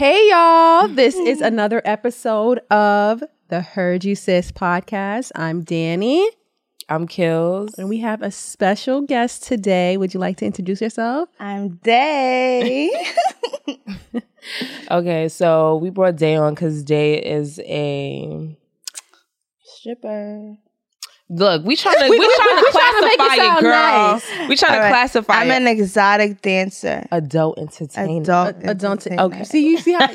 Hey, y'all. This is mm-hmm. another episode of the Heard You Sis podcast. I'm Danny, I'm Kills. and we have a special guest today. Would you like to introduce yourself? I'm Day. Okay, so we brought Day on because Day is a Stripper. Look. We trying to we, We- we- trying we to trying to make it classify it, sound girl. nice. We trying All to right. classify I'm it. an exotic dancer. adult entertainer. Adult. Adult. entertainer. Okay. See, you see how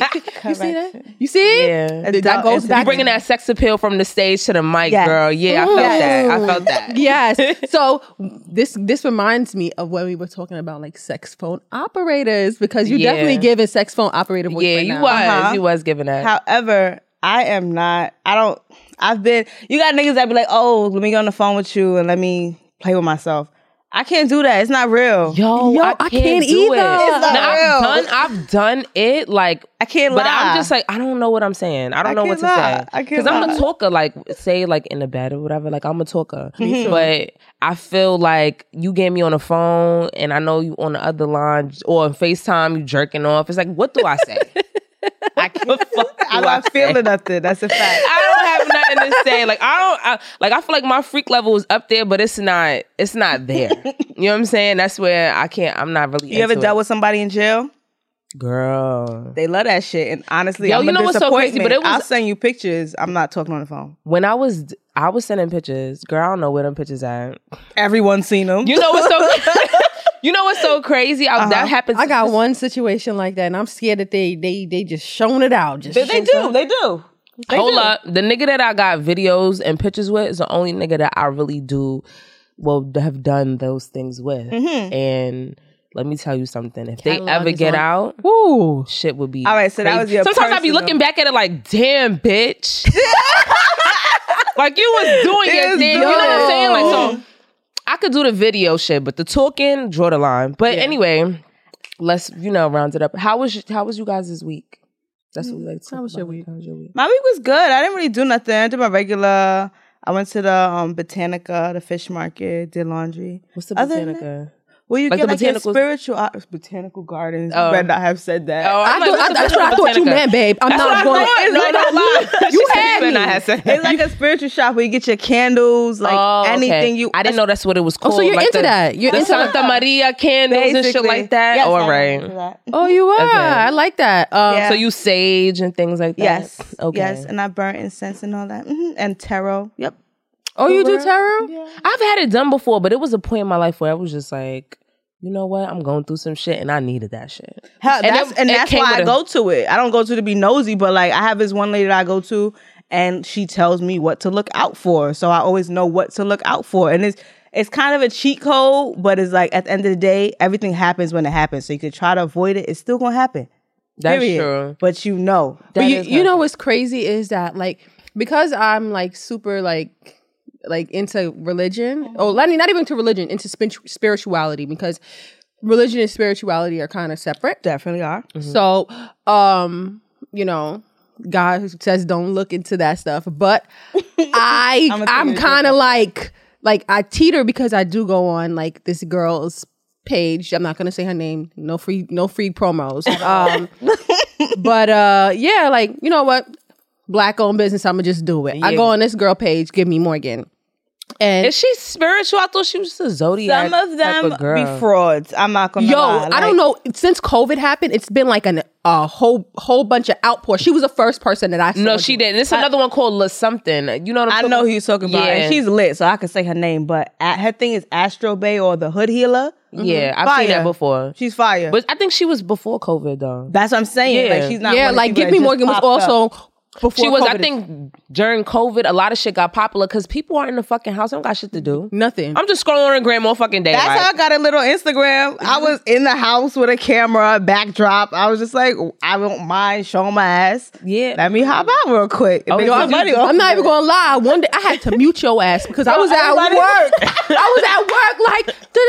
you see that? You see? Yeah. That- That goes back. entertainer. bringing that sex appeal from the stage to the mic, Yes. girl. Yeah, I felt Yes. that. I felt that. yes. So this this reminds me of when we were talking about like sex phone operators because you Yeah. definitely giving sex phone operator voice Yeah, right you now. was. Uh-huh. You was giving that. However, I am not. I don't. I've been. You got niggas that be like, oh, let me get on the phone with you and let me play with myself. I can't do that. It's not real. Yo, Yo, I I can't, can't do either. it. It's not Now, I've real. done, I've done it. Like I can't But lie. I'm just like, I don't know what I'm saying. I don't I know what to lie. say. I can't Because I'm lie. a talker, like, say, like, in the bed or whatever. Like, I'm a talker. Mm-hmm. But I feel like you get me on the phone and I know you on the other line or on FaceTime, you jerking off. It's like, what do I say? I can't. I'm I not feeling nothing. That's a fact. I don't have nothing to say. Like I don't I, like. I feel like my freak level is up there, but it's not. It's not there. you know what I'm saying? That's where I can't. I'm not really. You ever into dealt it. with somebody in jail? girl? They love that shit. And honestly, Yo, I'm you know what's so crazy? But it was- I'll send you pictures. I'm not talking on the phone. When I was, I was sending pictures. Girl, I don't know where them pictures at. Everyone's seen them. You know what's so. You know what's so crazy? I, That happens. I got one situation like that, and I'm scared that they they they just showing it out. Just They, they do. They do. They Hold do. up. The nigga that I got videos and pictures with is the only nigga that I really do, well, have done those things with. Mm-hmm. And let me tell you something. If they ever get on- out, Woo. shit would be. All right, so that was your Sometimes I be looking back at it like, damn, bitch. like you was doing your It's thing. You know what I'm saying? Like so. I could do the video shit, but the talking, draw the line. But anyway, let's you know round it up. How was how was you guys this week? That's what we like. To talk How was your about. week? How was your week? My week was good. I didn't really do nothing. I did my regular. I went to the um, Botanica, the fish market, did laundry. What's the Other botanica? Well, you Like get the like your spiritual uh, botanical gardens. Oh. You better not have said that. Oh, I I'm like, thought, what's I, that's what I thought you meant, babe. I'm That's not going. thought. No, no, lie. You had me. not have said It's like a spiritual shop where you get your candles, like Oh, okay. anything you. I didn't know that's what it was Oh, called. so you're like into the, that. You're the into Santa Maria candles and shit like that. Yes, All I'm right. into that. Oh, you are. Okay. I like that. Um, Yeah. So you sage and things like that. Yes. Okay. Yes, and I burn incense and all that, hmm and tarot. Yep. Oh, you do tarot? I've had it done before, but it was a point in my life where I was just like, you know what? I'm going through some shit and I needed that shit. Hell, And that's, it- and it that's why I a- go to it. I don't go to to be nosy, but like I have this one lady that I go to, and she tells me what to look out for. So I always know what to look out for, and it's it's kind of a cheat code, but it's like at the end of the day, everything happens when it happens. So you could try to avoid it; it's still gonna happen. That's Period. true. But you know, But you, you know what's crazy is that like because I'm like super like like into religion. Oh, not not even to religion, into spin- spirituality because religion and spirituality are kind of separate. definitely are. So, um, you know, God says don't look into that stuff, but I I'ma I'm kind of like like I teeter because I do go on like this girl's page. I'm not gonna say her name. No free no free promos. Um, but uh, yeah, like you know what, black owned business. I'm gonna just do it. I go on this girl page. Give me Morgan. And Is she spiritual? I thought she was a zodiac. Some of them of be frauds. I'm not gonna. Yo, lie. I don't know. Since COVID happened, it's been like an, a whole whole bunch of outpour. She was the first person that I saw. No, she didn't. It's another one called La Something. You know what I'm I talking know who you're talking about, Yeah. and she's lit, so I can say her name. But at, her thing is Astro Bay or the Hood Healer. Yeah, I've seen that before. She's fire. But I think she was before COVID though. That's what I'm saying. Yeah. Like she's not. Yeah, one of the like Give Me Morgan was also up. Also before. She was, I think, during COVID, a lot of shit got popular because people are in the fucking house. I don't got shit to do. nothing. I'm just scrolling on the gram all fucking day. That's like, how I got a little Instagram. I mm-hmm. was in the house with a camera, backdrop. I was just like, I don't mind showing my ass. yeah. Let me hop out real quick. Oh, Make yo, some I'm- money I'm not even gonna lie. One day I had to mute your ass because I was at work. I was at work like the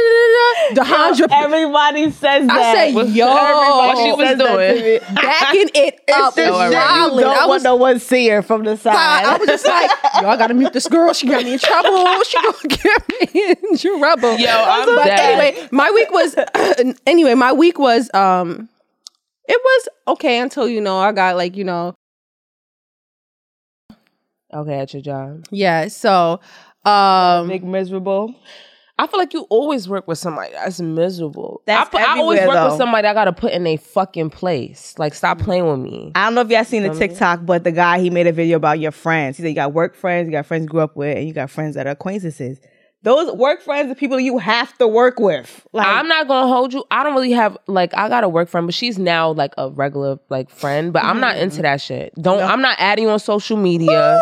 Dehandra. Everybody says that. I said, yo, What she was says that to doing. me. backing it up, It's just shit you don't want was no one see her from the side. I was just like, yo, I gotta mute this girl. She got me in trouble. She gonna get me in trouble. Yo, I'm but dead. anyway, my week was anyway. My week was um it was okay until you know I got like you know Okay, at your job. yeah. So um, Big miserable. I feel like you always work with somebody that's miserable. That's I, I always work everywhere, with somebody I gotta put in a fucking place. Like, stop playing with me. I don't know if y'all seen the TikTok, but the guy he made a video about your friends. He said you got work friends, you got friends you grew up with, and you got friends that are acquaintances. Those work friends are people you have to work with. Like I'm not gonna hold you. I don't really have like I got a work friend, but she's now like a regular like friend. But I'm not mm-hmm. into that shit. Don't I'm not adding you on social media.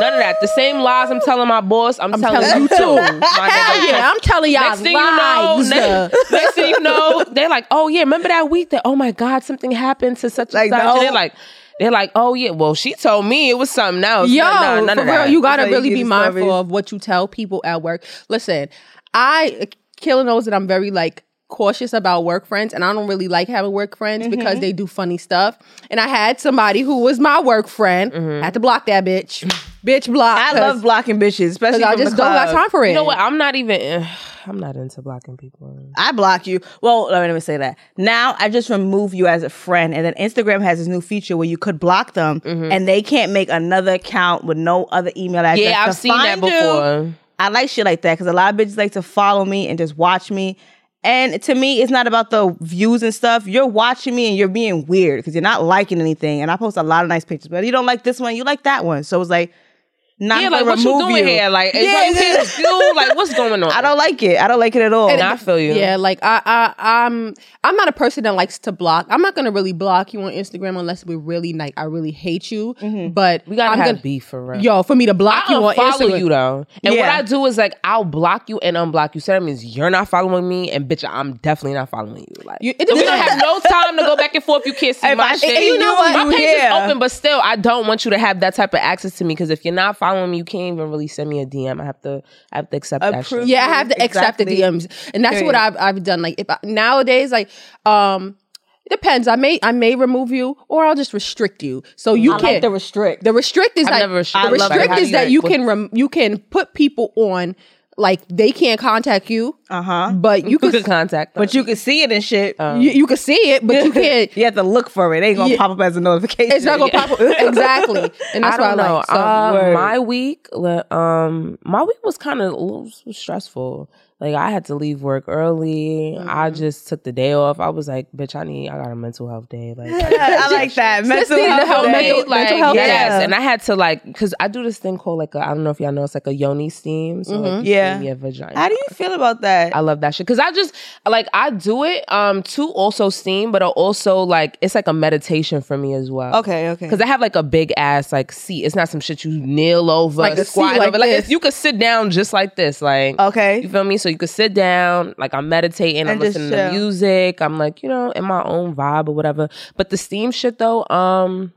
None of that. The same lies I'm telling my boss, I'm, telling, telling you you too. too. my Hell nigga. yeah, I'm telling y'all Next thing you know, lies. next, next thing you know, they're like, "Oh yeah, remember that week that oh my god, something happened to such and Like, such." no. And they're like, they're like, "Oh yeah, well she told me it was something else." Yo, Nah, none for of real, that. you gotta So you really be mindful stories. of what you tell people at work. Listen, I Killer knows that I'm very like cautious about work friends, and I don't really like having work friends Mm-hmm. because they do funny stuff. And I had somebody who was my work friend. I had to block that bitch. bitch block. I love blocking bitches, especially I just the don't got time for it. You know what? I'm not even. I'm not into blocking people. I block you. Well, let me, say that. Now I just remove you as a friend, and then Instagram has this new feature where you could block them, mm-hmm. and they can't make another account with no other email address. Yeah, I've seen that find you. before. I like shit like that because a lot of bitches like to follow me and just watch me. And to me, it's not about the views and stuff. You're watching me and you're being weird because you're not liking anything. And I post a lot of nice pictures, but you don't like this one, you like that one. So it's like, not Yeah, gonna like what you remove doing here? Like, Yeah, yeah, like, yeah. you feel like what's going on? I don't like it. I don't like it at all. And I feel you. Yeah, like I, I, I'm, I'm not a person that likes to block. I'm not gonna really block you on Instagram unless we really like, I really hate you. Mm-hmm. But we gotta I'm have gonna, beef for real. yo, for me to block you I on Instagram, you though, and what I do is like I'll block you and unblock you. So that means you're not following me, and bitch, I'm definitely not following you. Like, You- it we don't have no time to go back and forth. You can't see If my I shit. see you know what? My you page is open, but still, I don't want you to have that type of access to me because if you're not following me, you can't even really send me a DM. I have to, I have to accept that Approve. shit. Yeah, I have to accept the DMs, and that's what I've I've done. Like if I, nowadays, like um, it depends. I may I may remove you, or I'll just restrict you. So you I can like the restrict. the restrict is I've like never restricted. the I love that. restrict How is do that you- you can rem, you can put people on like they can't contact you, Uh huh. but you You can can contact, But you can see it and shit. you, you can see it, but you can't. you have to look for it. It ain't gonna Yeah. pop up as a notification. It's not gonna pop up exactly, and that's I don't what I know. like. So, uh, my week, le- um, my week was kind of a little stressful. Like I had to leave work early. I Mm-hmm. just took the day off. I was like, "Bitch, I need. I got a mental health day." Like, I like that. Mental needed health day. mental- like, mental health Yes, day. and I had to like because I do this thing called like a, I don't know if y'all know it's like a yoni steam. So like, Yeah. steam your vagina. How do you feel about that? I love that shit because I just like I do it um to also steam, but I also like it's like a meditation for me as well. okay, okay. Because I have like a big ass like seat. It's not some shit you kneel over, Like squat like over. Like this. you could sit down just like this. Like Okay. you feel me? So you could sit down. Like I'm meditating. I'm listening chill. to music. I'm like you know in my own vibe or whatever. But the steam shit though, um,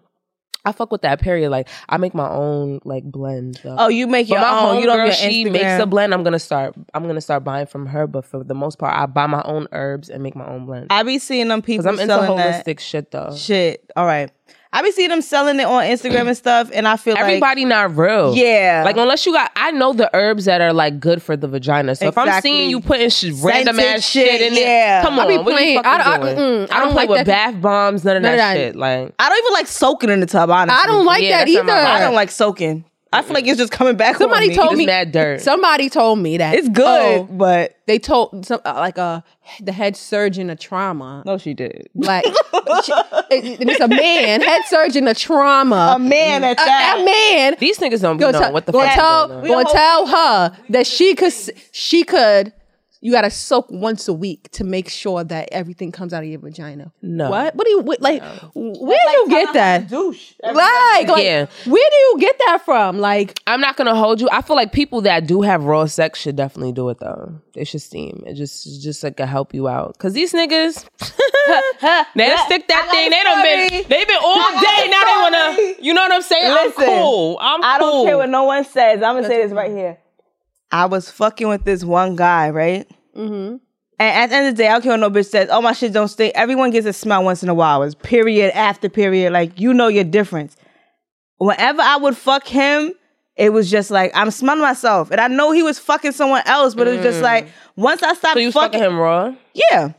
I fuck with that period. Like I make my own like blend. Though. Oh, you make your own. home You don't girl, she Instagram. makes a blend. I'm gonna start. I'm gonna start buying from her. But for the most part, I buy my own herbs and make my own blend. I be seeing them people Because I'm into holistic shit though. shit. All right. I be seeing them selling it on Instagram and stuff, and I feel Everybody not real. yeah, Like unless you got, I know the herbs that are like good for the vagina. So if I'm seeing you putting sh- random ass shit, shit, in there, yeah. come I on, be what are you playing- fucking I- I- doing? mm-mm, I I don't don't play like with that. bath bombs, none of None that, that. shit. Like I don't even like soaking in the tub. Honestly, I don't like Yeah, that that's not my either. I don't like soaking. I feel like it's just coming back. Somebody on me. told it's me mad dirt. Somebody told me that it's good, oh, but they told some uh, like a the head surgeon of trauma. no, she did. Like she- it- it's a man, head surgeon of trauma. A man at A- that. a man These niggas don't know tell, what the go fuck. tell, going on. We go don't- tell her that she could, she could. You gotta soak once a week to make sure that everything comes out of your vagina. No. what? What do you what, like? Where do you get that? Douche. Like, like, Yeah. where do you get that from? Like, I'm not gonna hold you. I feel like people that do have raw sex should definitely do it though. They should steam. It just it's just like a help you out. Cause these niggas, they stick that I thing. a They done been. story. They've been all day. Now they wanna. You know what I'm saying? Listen, I'm cool. I'm I don't care what no one says. I'm gonna say this right here. I was fucking with this one guy, right? mm-hmm. And at the end of the day, I don't care what no bitch says. Oh, my shit don't stink. Everyone gets a smell once in a while. It's period after period. Like you know your difference. Whenever I would fuck him, it was just like I'm smelling myself, and I know he was fucking someone else, but it was just like once I stopped So you was fucking, fucking him raw. yeah.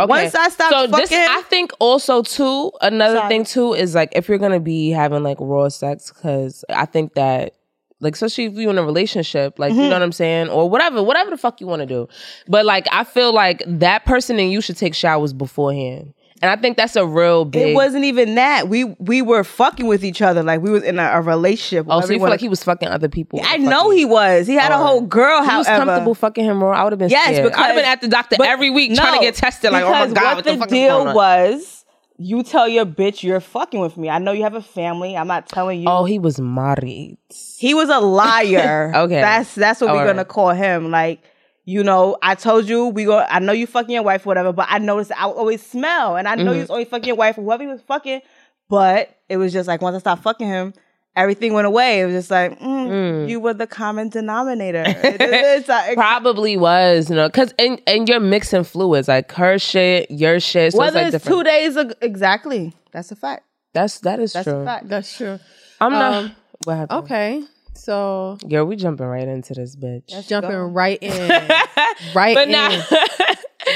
Okay. Once I stopped so fucking this, I think also too another Sorry. thing too is like if you're gonna be having like raw sex, because I think that like especially if you're in a relationship, like Mm-hmm. you know what I'm saying, or whatever, whatever the fuck you want to do. But like I feel like that person and you should take showers beforehand, and I think that's a real big. it wasn't even that. We we were fucking with each other. Like we was in a, a relationship. Oh, so you feel like he was fucking other people? I know he was. He had a whole girl. He was comfortable fucking him raw. I would have been Yes, scared. I'd have been at the doctor every week no, trying to get tested. Like, oh my god, what, what, the, the, deal was? You tell your bitch you're fucking with me. I know you have a family. I'm not telling you. Oh, he was married. He was a liar. Okay. that's that's what All we're right. gonna call him. Like, you know, I told you we go. I know you fucking your wife, whatever. But I noticed I always smell, and I know Mm-hmm. you was always fucking your wife, or whoever he was fucking. But it was just like once I stopped fucking him, everything went away. It was just like mm, you were the common denominator. It- it- it's like- Probably was, you know, because and and you're mixing fluids, like her shit, your shit. So whether it's like it's different. two days ago, exactly. That's a fact. That's that is That's true. a fact. That's true. I'm not. Um, what happened? Okay. So Girl, we jumping right into this bitch. jumping right in. right but in. now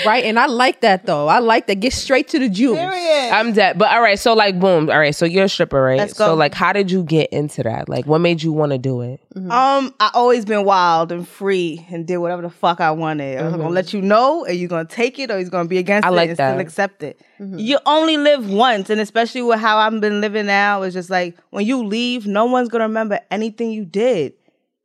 right And I like that though. I like that. Get straight to the juice. I'm dead. But all right, so like boom. All right, so you're a stripper, right? Let's So like how did you get into that? Like what made you want to do it? Mm-hmm. Um, I always been wild and free and did whatever the fuck I wanted. I'm gonna mm-hmm. let you know, and you're gonna take it, or he's gonna be against I it like and that. still accept it. Mm-hmm. You only live once, and especially with how I've been living now, it's just like when you leave, no one's gonna remember anything you did,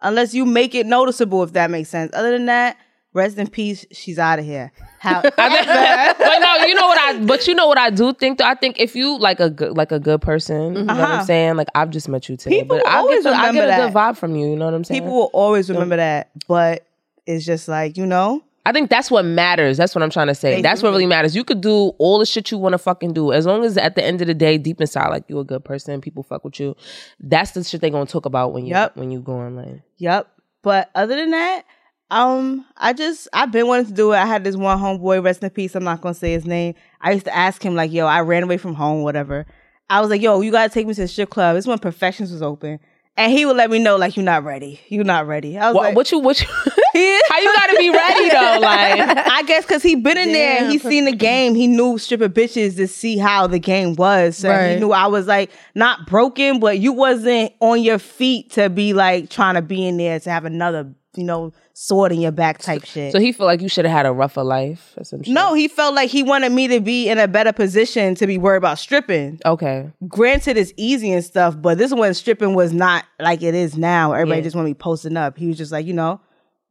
unless you make it noticeable. If that makes sense. Other than that, rest in peace. She's out of here. How? but no, you know what I but you know what I do think though? I think if you like a good like a good person, you know Uh-huh. I'm saying? Like I've just met you today. People but I always get the, I get a remember good that. vibe from you, you know what I'm saying? People will always remember that, but it's just like you know. I think that's what matters. That's what I'm trying to say. That's what really matters. You could do all the shit you want to fucking do. As long as at the end of the day, deep inside, like you're a good person, people fuck with you. That's the shit they gonna talk about when you Yep. when you go online. Yep. But other than that, um, I just I've been wanting to do it. I had this one homeboy, rest in peace. I'm not gonna say his name. I used to ask him like, "Yo, I ran away from home, whatever." I was like, "Yo, you gotta take me to the strip club." This when Perfections was open, and he would let me know like, "You're not ready. You're not ready." I was What, like, what you what you how you gotta be ready though? Like I guess because he been in there, he seen the game. He knew stripper bitches to see how the game was. So he knew I was like not broken, but you wasn't on your feet to be like trying to be in there to have another, you know, sword in your back type shit. so he felt like you should have had a rougher life or some shit. no, he felt like he wanted me to be in a better position to be worried about stripping. Okay. Granted, it's easy and stuff, but this one stripping was not like it is now. Everybody Yeah. just want to be posting up. He was just like, you know,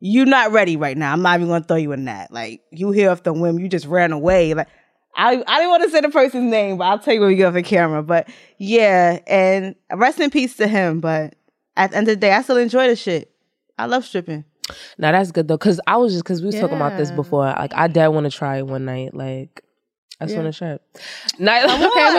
you're not ready right now. I'm not even gonna throw you in that. Like you here off the whim, you just ran away. Like I, I didn't want to say the person's name, but I'll tell you when we get off the camera. But yeah, and rest in peace to him. But at the end of the day, I still enjoy the shit. I love stripping. Now that's good though, cause I was just cause we was talking about this before. Like I did want to try it one night. Like I just Yeah. want to try it. Now,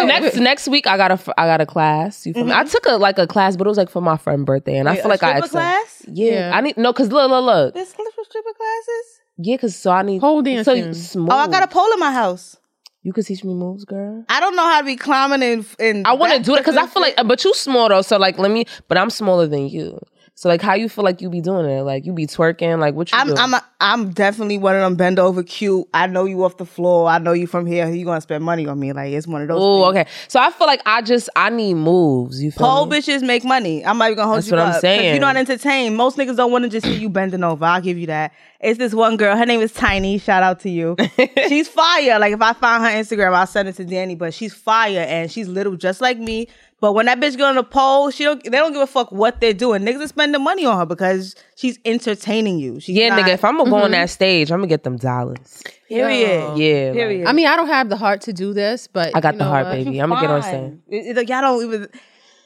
on. next next week I got a f- I got a class. You feel me? I mm-hmm. took a like a class, but it was like for my friend's birthday, and I Wait, feel a like I stripper excelled. class. Yeah, Yeah. I need no, cause look, look, look. There's little stripper classes. Yeah, cause so I need Pole So dancing. smooth. Oh, I got a pole in my house. You could teach me moves, girl. I don't know how to be climbing and. and I want to do it because I feel like, but you small though. So like, let me. But I'm smaller than you. So like, how you feel like you be doing it? Like you be twerking? Like what you I'm do? I'm a, I'm definitely one of them bend over cute. I know you off the floor. I know you from here. You gonna spend money on me? Like it's one of those. Oh, okay. So I feel like I just I need moves. You feel Pole me? bitches make money. I'm not even gonna hold That's you what I'm saying. You're not entertained. Most niggas don't want to just see you bending over. I'll give you that. It's this one girl. Her name is Tiny. Shout out to you. she's fire. Like if I find her Instagram, I'll send it to Danny. But she's fire and she's little just like me. But when that bitch get on the pole, she don't. They don't give a fuck what they're doing. Niggas are spending money on her because she's entertaining you. She's Yeah, not, nigga. If I'm gonna go on mm-hmm. that stage, I'm gonna get them dollars. period. Yeah, like, Period. I mean, I don't have the heart to do this, but I got you the know heart, what? baby. I'm gonna get on stage. It- it- like, y'all don't even.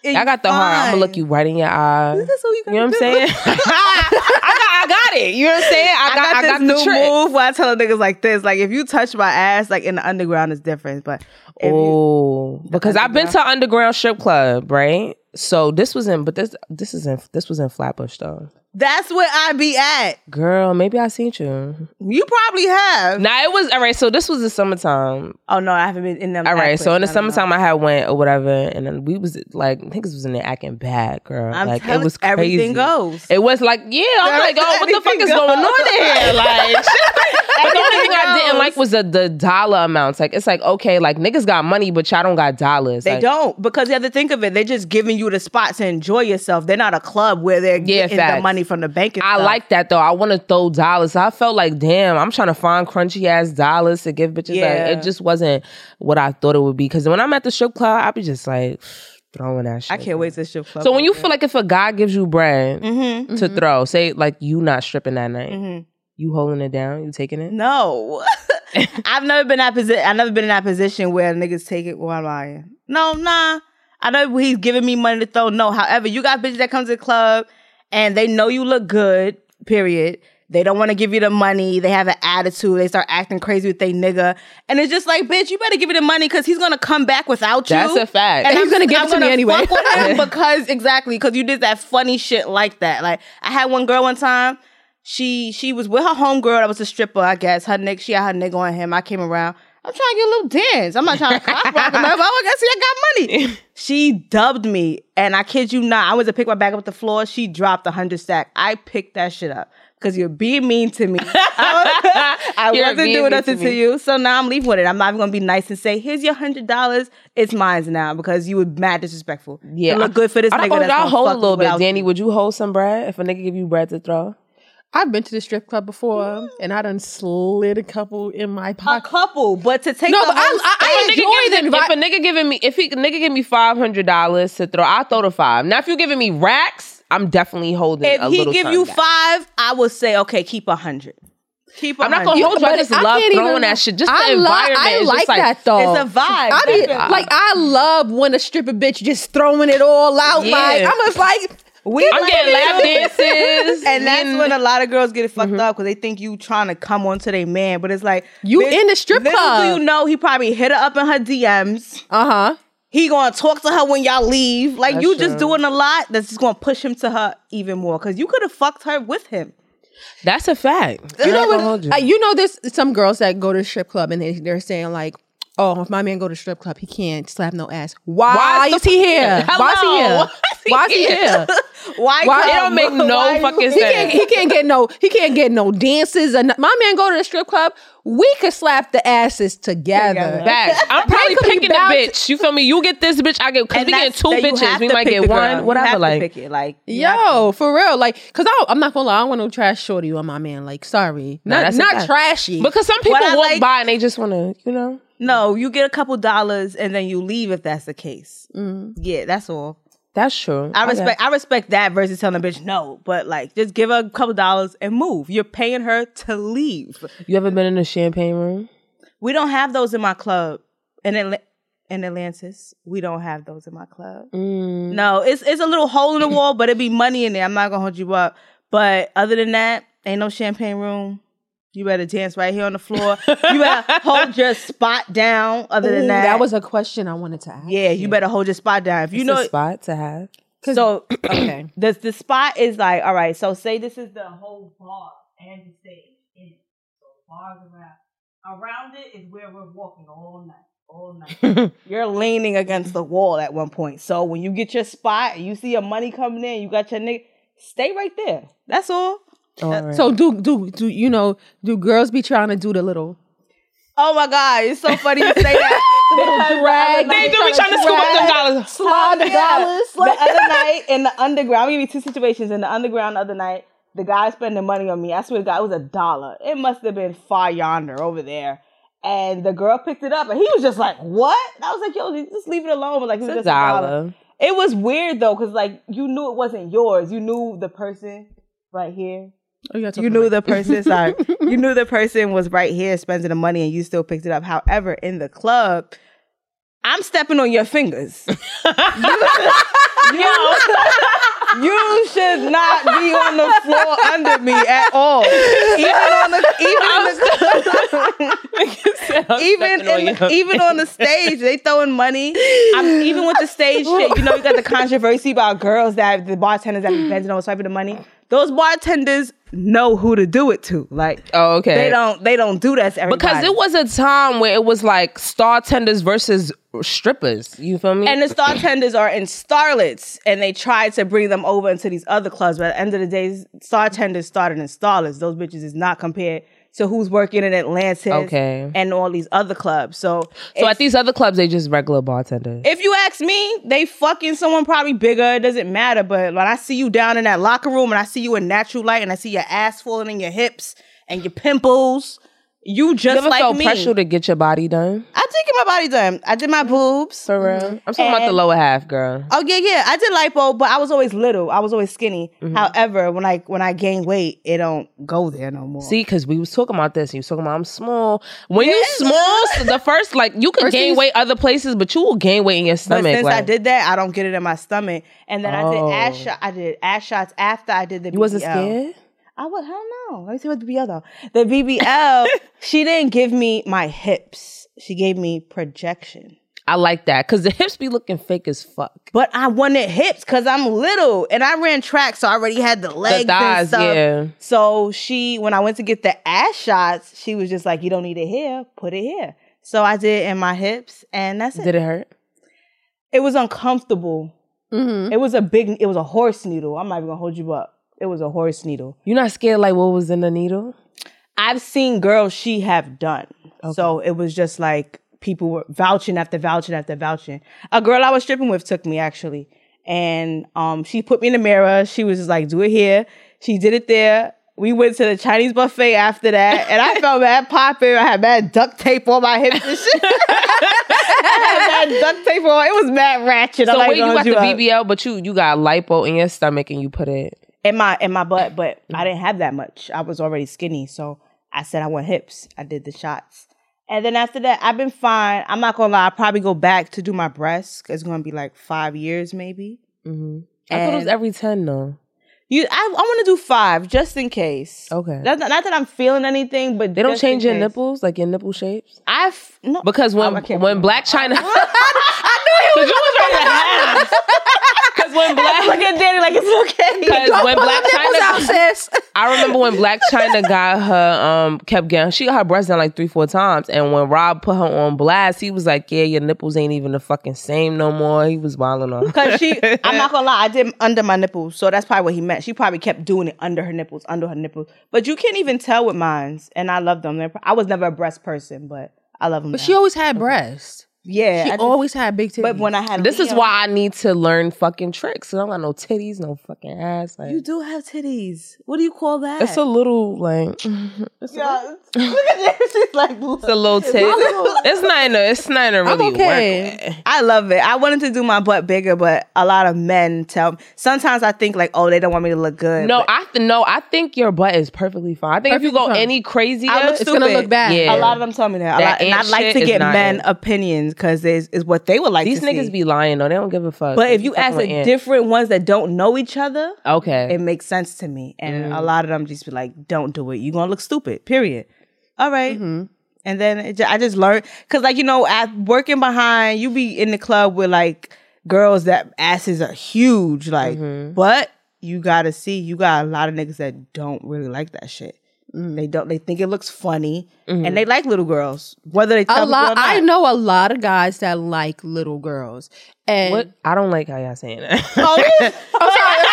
I got the heart. I'm gonna look you right in your eye. That's what you, You know what I'm saying? I got, I got it. You know what I'm saying? I I got, got, I got the new trick. move where I tell niggas like this: like if you touch my ass, like in the underground, it's different. But if you, Oh, because I've been to underground strip club, right? So this was in, but this this is in this was in Flatbush though. That's where I be at. Girl, maybe I seen you. You probably have. Nah, it was all right. So this was the summertime. Oh no, I haven't been in them. All right. So in the places. I know. summertime, I had went or whatever, and then we was like niggas was in there acting bad, girl. I'm like telling- it was crazy. everything goes. It was like, yeah, I'm like, oh, what the fuck Everything is going on goes. here? Like, but the only thing I didn't like was the the dollar amounts. Like, it's like okay, like niggas got money, but y'all don't got dollars. They Like, don't because you have to think of it. They're just giving you the spot to enjoy yourself. They're not a club where they're Yeah, getting the money from the bank. And I stuff. like that though. I want to throw dollars. I felt like, damn, I'm trying to find crunchy ass dollars to give bitches. Yeah. Like, it just wasn't what I thought it would be. Because when I'm at the strip club, I be just like throwing that shit. I can't wait to strip club. So when you feel like if a guy gives you bread Mm-hmm. to throw, say like you not stripping that night, you holding it down, you taking it. no, I've never been that position. I've never been in that position where niggas take it while I'm lying. No, nah. I know he's giving me money to throw. No, however, you got bitches that comes to the club and they know you look good. Period. They don't want to give you the money. They have an attitude. They start acting crazy with they nigga, and it's just like, bitch, you better give me the money because he's gonna come back without you. That's a fact. And He's gonna give I'm it to me anyway. fuck with him because exactly because you did that funny shit like that. Like I had one girl one time. She she was with her homegirl that was a stripper. I guess her nigga. She had her nigga on him. I came around. I'm trying to get a little dance. I'm not trying to cock rock enough. I guess I got money. She dubbed me, and I kid you not. I went to pick my bag up the floor. She dropped a hundred stack. I picked that shit up because you're being mean to me. I, wasn't doing nothing to to you, so now I'm leaving with it. I'm not even gonna be nice and say, "Here's your hundred dollars. It's mine now," because you were mad disrespectful. Yeah, look good for this I, nigga. I, I'll gonna hold a little bit. Danny, would you hold some bread if a nigga give you bread to throw? I've been to the strip club before, and I done slid a couple in my pocket. a couple, but to take No, but I- I- I If a stage- nigga enjoy gives the it- if a nigga giving me if he nigga give me five hundred dollars to throw, I'll throw the five. Now if you giving me racks, I'm definitely holding. if a he give you something back. five, I would say, okay, keep a hundred. Keep. A I'm not gonna hold you. I just I love throwing even- that shit. Just the I lo- environment. I is like just like, that though. It's a vibe. I be, like I love when a stripper bitch just throwing it all out. Yeah. Like I'm just like We I'm like getting it. lap dances, And that's getting- when a lot of girls get it fucked up because they think you trying to come onto their man, but it's like You bitch, in the strip little club. do you know he probably hit her up in her DMs. uh huh. He gonna talk to her when y'all leave. Like That's you just true. doing a lot that's just gonna push him to her even more because you could have fucked her with him. That's a fact. You know I'm not gonna what? hold you. uh, you know, there's some girls that go to the strip club and they, they're saying like, "Oh, if my man go to strip club, he can't slap no ass. Why, Why is is he fuck- here? Why is he here? Why is he here? Why? Why- come? It don't make no Why you- fucking He can't, he can't get no he can't get no dances. And my man go to the strip club. We could slap the asses together. Together. Facts. I'm probably picking the bound to- bitch. You feel me? You get this bitch, I get because we get two bitches. We might get one, You whatever. have to Like pick it. like you have to. Yo, for real, like, cause I, I'm not gonna lie, I don't want no trash shorty on my man. Like, sorry, Nah, not that's not fact. trashy. because some people What I walk like- by and they just want to, you know. No, you get a couple dollars and then you leave if that's the case. Yeah, that's all. That's true. I respect I respect that versus telling a bitch no, but like just give her a couple dollars and move. You're paying her to leave. You ever been in a champagne room? We don't have those in my club. In Atla- in Atlantis, we don't have those in my club. Mm. No, it's it's a little hole in the wall, but it be money in there. I'm not gonna hold you up. But other than that, ain't no champagne room. You better dance right here on the floor. you better hold your spot down. Other than Ooh, that, that was a question I wanted to ask. yeah. You better hold your spot down. If you It's know a spot to have. So okay. the the spot is like, all right, so say this is the whole bar and the stage in it. So bars around. Around it is where we're walking all night. All night. You're leaning against the wall at one point. So when you get your spot you see your money coming in, you got your nigga, stay right there. That's all. All uh, right. So do do do you know? Do girls be trying to do the little? Oh my God, it's so funny you say that. Because the drag. other they night- do be trying to scoop up them dollars. Slide the Yeah. dollars. The other night in the underground, I'll give you two situations. In the underground, the other night, the guy spending money on me. I swear to God, it was a dollar. It must have been far yonder over there. And the girl picked it up, and he was just like, "What?" And I was like, "Yo, just leave it alone." But like, it was It's a just a dollar. dollar. It was weird though, because like you knew it wasn't yours. You knew the person right here. Oh, you, You knew the person. Sorry, you knew the person was right here spending the money, and you still picked it up. However, in the club, I'm stepping on your fingers. you, you should not be on the floor under me at all. Even on the even in the, even in the, even on the stage, they throwing money. I'm even with the stage shit. You know, you got the controversy about girls that the bartenders that be bending over swiping the money. Those bartenders know who to do it to. Like, Oh, okay. they don't they don't do that to everybody. because it was a time where it was like star tenders versus strippers. You feel me? and the star tenders are in starlets, and they tried to bring them over into these other clubs. But at the end of the day, star tenders started in starlets. Those bitches is not compared to who's working in Atlantis Okay. and all these other clubs. So, so if, at these other clubs, they just regular bartenders. if you ask me, they fucking someone probably bigger. It doesn't matter. But when I see you down in that locker room and I see you in natural light and I see your ass falling in your hips and your pimples, you just you ever like felt me. pressure to get your body done? I did get my body done. I did my boobs. For real? I'm talking about the lower half, girl. Oh yeah, yeah. I did lipo, but I was always little. I was always skinny. Mm-hmm. However, when I when I gain weight, it don't go there no more. See, because we was talking about this, and you was talking about I'm small. When you small, so the first like you could First gain weight other places, but you will gain weight in your but stomach. since I did that, I don't get it in my stomach. And then I did ass Oh. shot. I did ass shots after I did the. you wasn't BBL. scared. I would, I don't know. Let me see what the BBL though. The BBL. she didn't give me my hips. She gave me projection. I like that because the hips be looking fake as fuck. But I wanted hips because I'm little and I ran track, so I already had the legs and thighs, stuff. yeah. So she, when I went to get the ass shots, she was just like, "You don't need it here, put it here." So I did in my hips, and that's it. Did it hurt? It was uncomfortable. Mm-hmm. It was a big. It was a horse needle. I'm not even gonna hold you up. It was a horse needle. You're not scared like what was in the needle? I've seen girls she have done. So it was just like people were vouching after vouching after vouching. A girl I was stripping with took me actually. And um she put me in the mirror. She was just like, do it here. She did it there. We went to the Chinese buffet after that, and I felt mad popping. I had bad duct tape on my hips and shit. I had mad duct tape on. It was mad ratchet. I'm So not wait, you got the up. BBL, but you you got lipo in your stomach and you put it. In my in my butt, but I mm. didn't have that much. I was already skinny, so I said I want hips. I did the shots, and then after that, I've been fine. I'm not gonna lie. I'll probably go back to do my breasts. It's gonna be like five years, maybe. Mm-hmm. I thought it was every ten though. You, I, I want to do five just in case. Okay. Not, not that I'm feeling anything, but They don't change your case. nipples, like your nipple shapes, I've no because when I when Blac Chyna, I knew he was ready to have. because when Black Look at Danny like it's okay. because when Black Nipples out, sis. I remember when Blac Chyna got her um kept getting she got her breast done like three four times, and when Rob put her on blast, he was like, "Yeah, your nipples ain't even the fucking same no more." He was wilding on. Cause she, I'm not gonna lie, I did under my nipples, so that's probably what he meant. She probably kept doing it under her nipples, under her nipples. But you can't even tell with mines, and I love them. They're, I was never a breast person, but I love them. But she always had breasts. Yeah, She I just- always had big titties. But when I had, This is why I need to learn fucking tricks. I don't got no titties, no fucking ass. Like, you do have titties. What do you call that? it's a little like it's Yeah. Look at this. She's like, a little tit. It's not in a, it's not in a really okay. work. with. I love it. I wanted to do my butt bigger, but a lot of men tell me. Sometimes I think like, oh, they don't want me to look good. No, but I th- no, I think your butt is perfectly fine. I think if you Perfectly go fine. any crazier, I look it's stupid. gonna look bad. Yeah. A lot of them tell me that. A That lot, and I'd like to get men it. Opinions because is is what they would like these niggas see. be lying though. They don't give a fuck. But if you ask the different ones that don't know each other, okay, it makes sense to me. And Mm. a lot of them just be like, "Don't do it. You're gonna look stupid." Period. All right. Mm-hmm. And then it I just learned because, like you know, at working behind, you be in the club with like girls that asses are huge, like, Mm-hmm. but you gotta see, you got a lot of niggas that don't really like that shit. Mm. They don't. They think it looks funny, Mm-hmm. and they like little girls, whether they a tell people lot. I know a lot of guys that like little girls. And what? I don't like how y'all saying that. Oh, I'm sorry.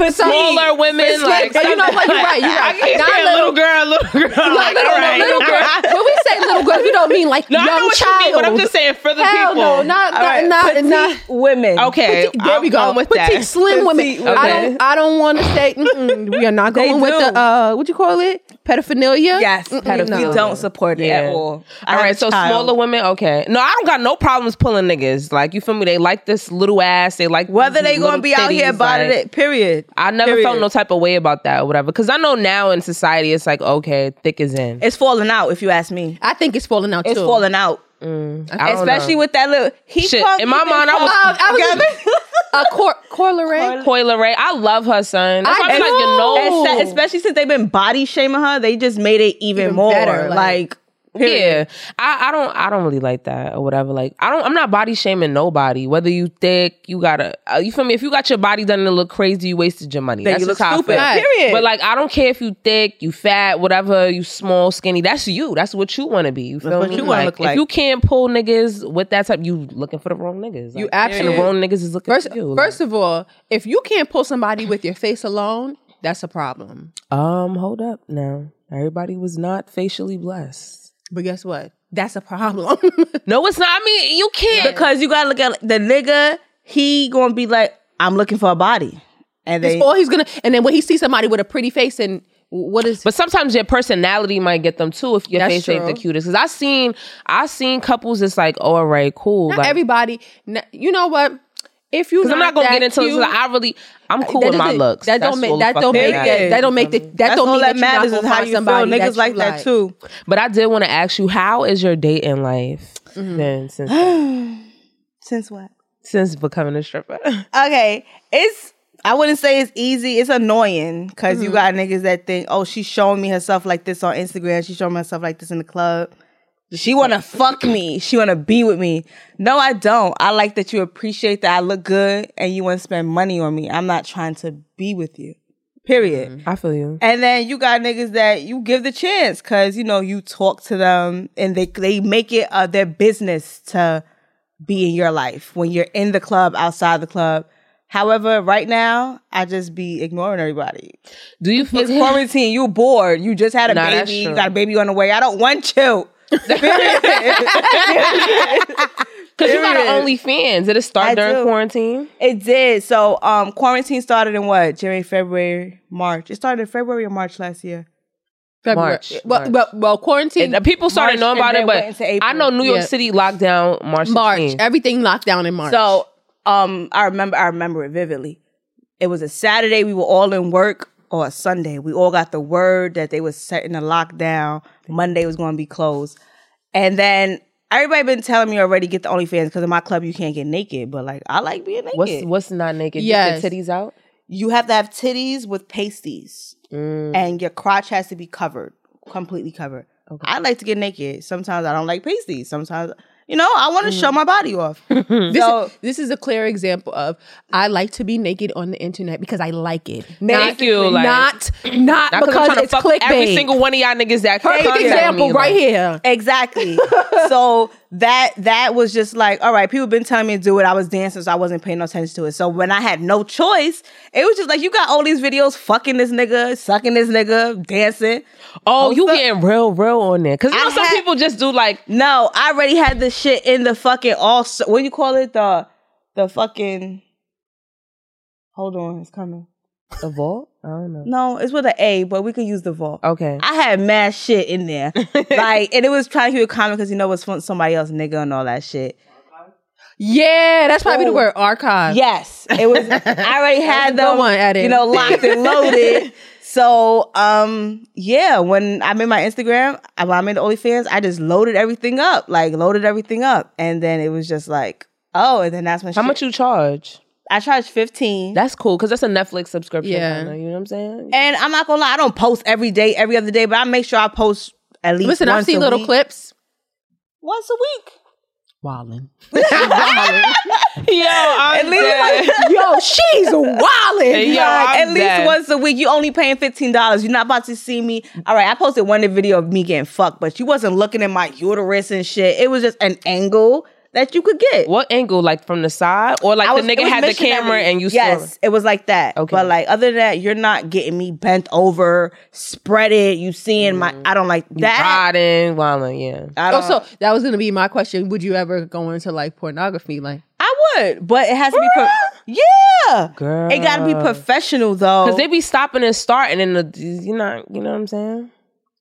I'm sorry. Smaller women, like you know what? You're right. You're I right. keep Not saying little girl, little girl. Like, Like, little, all right. little girl. When we say little girl, we don't mean like No, young I know what child. you mean, but I'm just saying for the Hell people. no, not All right, not petite not. women. Okay, Petite- there we I'm go. going with Petite, that. slim women. Petite I don't. I don't want to say. mm-mm, we are not going with the uh, what you call it? Pedophilia. Yes, Mm-mm, we don't support it at all. I All have right, so child. smaller women, okay. No, I don't got no problems pulling niggas. Like you feel me? They like this little ass. They like Whether they gonna little be out here titties, about like- it, period. I never Period. felt no type of way about that or whatever. Because I know now in society, it's like okay, thick is in. It's falling out, if you ask me. I think it's falling out It's too. falling out, I don't especially know. with that little heat Shit, in my mind, I pump- was- Uh, I was a cor- Coileray. Coi Leray, I love her son. That's why I I'm like, you know, especially since they've been body shaming her, they just made it even, Even more. better, like, like- Yeah, I, I don't I don't really like that or whatever. Like I don't I'm not body shaming nobody. Whether you thick, you gotta uh, you feel me. If you got your body done to look crazy, you wasted your money. Then That's you look just how I stupid. Period. But like I don't care if you thick, you fat, whatever, you small, skinny. That's you. That's what you want to be. You feel what me? you wanna look like. If you can't pull niggas with that type, you looking for the wrong niggas. You Like, actually- and the wrong niggas is looking First, for you. first of all, if you can't pull somebody with your face alone, that's a problem. um, hold up now. Everybody was not facially blessed. But guess what? That's a problem. No, it's not. I mean, you can't. because you gotta look at the nigga. He gonna be like, I'm looking for a body, and they or he's gonna, and then when he sees somebody with a pretty face, and what is? But sometimes your personality might get them too if your That's face ain't the cutest. Because I seen I seen couples. It's like, oh, all right, cool. not Like, everybody. n- You know what? If you, because I'm not gonna get into it. cute, Like, I really, I'm cool with my looks. That don't make that don't make that, that don't make the that that's don't all mean that that, you're not matters gonna is how find you feel. Niggas that like that too. But I did want to ask you, how is your dating life Mm-hmm. been since Since what? since becoming a stripper? Okay, it's I wouldn't say it's easy. It's annoying because Mm-hmm. you got niggas that think, oh, she's showing me herself like this on Instagram. She's showing me herself like this in the club. She wanna fuck me. She wanna be with me. No, I don't. I like that you appreciate that I look good and you wanna spend money on me. I'm not trying to be with you. Period. I feel you. And then you got niggas that you give the chance because you know you talk to them and they they make it uh, their business to be in your life when you're in the club, outside the club. However, right now I just be ignoring everybody. Do you feel It's quarantine. You bored. You just had a Nah, baby. You got a baby on the way. I don't want you. Because you got Period. an OnlyFans. Did it start I during do. quarantine? It did. So um quarantine started in what? January, February, March. It started in February or March last year. February. March, Well, March. well, well, quarantine. And people started March knowing about it, but. I know New York Yeah. City locked down March. March. 16th. Everything locked down in March. So um I remember I remember it vividly. It was a Saturday, we were all in work, or a Sunday. We all got the word that they was setting a lockdown. Monday was gonna be closed. And then everybody been telling me already get the OnlyFans because in my club you can't get naked. But like I like being naked. What's what's not naked? Yes. Get the titties out. you have to have titties with pasties. Mm. And your crotch has to be covered, completely covered. I like to get naked. Sometimes I don't like pasties. Sometimes you know, I want to Mm-hmm. show my body off. this, so this is a clear example of I like to be naked on the internet because I like it. Thank you, like- not not Not 'cause I'm because trying to it's fuck clickbait. every single one of y'all niggas that Perfect example me, right like- here. Exactly. so that that was just like, all right, people been telling me to do it. I was dancing, so I wasn't paying no attention to it. So when I had no choice, it was just like you got all these videos fucking this nigga, sucking this nigga, dancing. Oh, oh you Post up. getting real, real on there? Because you I know some had- people just do like No, I already had the shit in the fucking all. What do you call it? The the fucking. Hold on, it's coming. A vault. I don't know. No, it's with an A, but we could use the vault. Okay. I had mad shit in there, like, and it was trying to keep it common because you know it's from somebody else, nigga, and all that shit. Yeah, that's probably the word archive. Yes, it was. I already had a them, one, Eddie. you know, locked and loaded. So, um, yeah, when I made my Instagram, when I made the OnlyFans, I just loaded everything up, like loaded everything up, and then it was just like, oh, and then that's when How shit- much you charge? I charge fifteen. That's cool because that's a Netflix subscription. Yeah. kinda, you know what I'm saying? and I'm not gonna lie, I don't post every day, every other day, but I make sure I post at least. Listen, I've seen a little week. clips. once a week. Wildin'. Yo, I'm At least dead. like- Yo, she's wildin'. Yo, Like, at least dead. once a week. You only paying fifteen dollars. You're not about to see me. All right, I posted one video of me getting fucked, but you wasn't looking at my uterus and shit. It was just an angle that you could get. What angle? Like from the side, or like was- the nigga had the camera and you yes, saw? it was like that. Okay. but like other than that, you're not getting me bent over, spread it. You seeing my? Mm. I don't like that. Riding, wilding, yeah. I Oh, don't. so that was gonna be my question. Would you ever go into like pornography? Like, I would, but it has to be. Pro- yeah, Girl. it got to be professional though. Because they be stopping and starting in the, you know, you know what I'm saying?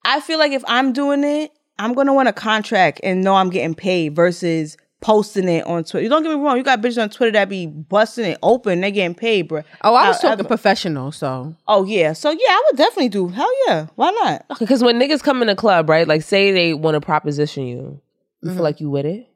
I feel like if I'm doing it, I'm gonna want a contract and know I'm getting paid versus posting it on Twitter. You don't get me wrong, you got bitches on Twitter that be busting it open, they getting paid, bro. oh, I uh, was However- talking uh, professional. So Oh yeah, so yeah, I would definitely do. Hell yeah, why not? Because when niggas come in the club, right? Like, say they want to proposition you, you feel mm-hmm. like you with it?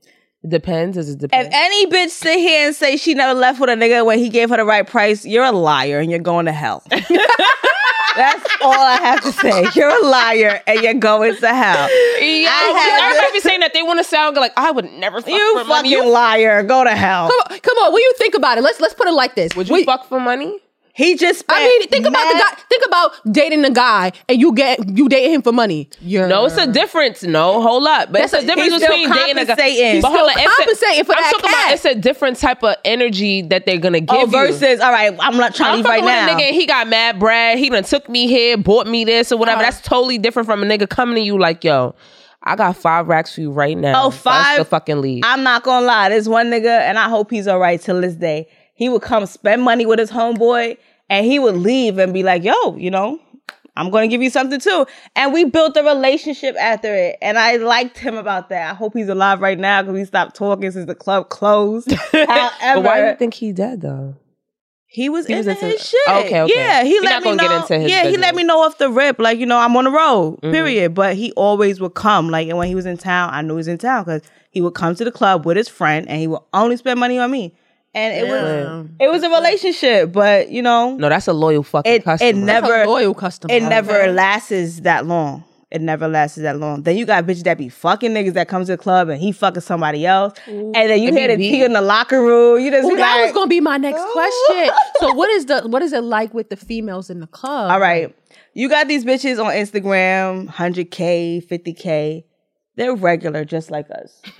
It depends. Does it depends. If any bitch sit here and say she never left with a nigga when he gave her the right price, you're a liar and you're going to hell. That's all I have to say. You're a liar and you're going to hell. Yeah, I had everybody be saying that they want to sound like I would never fuck You for money. fucking You, liar. Go to hell. Come on, come on. When you think about it, let's let's put it like this. would you We- fuck for money? He just spent I mean, think about the guy. Think about dating a guy and you get you dating him for money. You're No, it's a difference. No, hold up. But That's it's a a- difference he's still between dating a guy. He's But hold still on, it's a- compensating for I'm that talking about it's a different type of energy that they're gonna give Oh, you. versus, all right, I'm not trying I'm to leave right with now. a nigga and he got mad Brad. He done took me here, bought me this or whatever. Uh-huh. That's totally different from a nigga coming to you like, yo, I got five racks for you right now. Oh, For us five? to fucking leave. I'm not gonna lie, this one nigga, and I hope he's all right till this day. He would come spend money with his homeboy, and he would leave and be like, "Yo, you know, I'm gonna give you something too." And we built a relationship after it, and I liked him about that. I hope he's alive right now because we stopped talking since the club closed. However, but why do you think he dead though? he was He was into his shit. Okay, okay. Yeah, he You're let me know. get into his yeah, he let me know off the rip, like you know, I'm on the road. Mm-hmm. Period. But he always would come. Like, and when he was in town, I knew he was in town because he would come to the club with his friend, and he would only spend money on me. And it was it was a relationship, but you know, No, that's a loyal fucking it customer. it never loyal customer. it never lasts that long. It never lasts that long. Then you got bitches that be fucking niggas that comes to the club and he fucking somebody else, and then you It hear be the tea in the locker room. You just Ooh, be that was gonna be my next question. so what is the what is it like with the females in the club? All right. You got these bitches on Instagram, 100K, 50K. They're regular, just like us.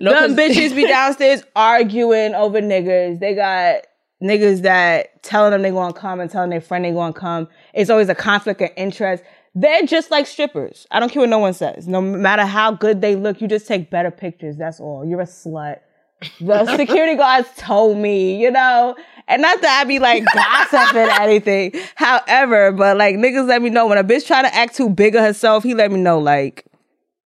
no, Them bitches be downstairs arguing over niggas. They got niggas that telling them they gonna come and telling their friend they gonna come. It's always a conflict of interest. They're just like strippers. I don't care what no one says. No matter how good they look, you just take better pictures. That's all. You're a slut. The security guards told me, you know, and not that I be like gossiping or anything. However, but like niggas let me know when a bitch try to act too big of herself, he let me know like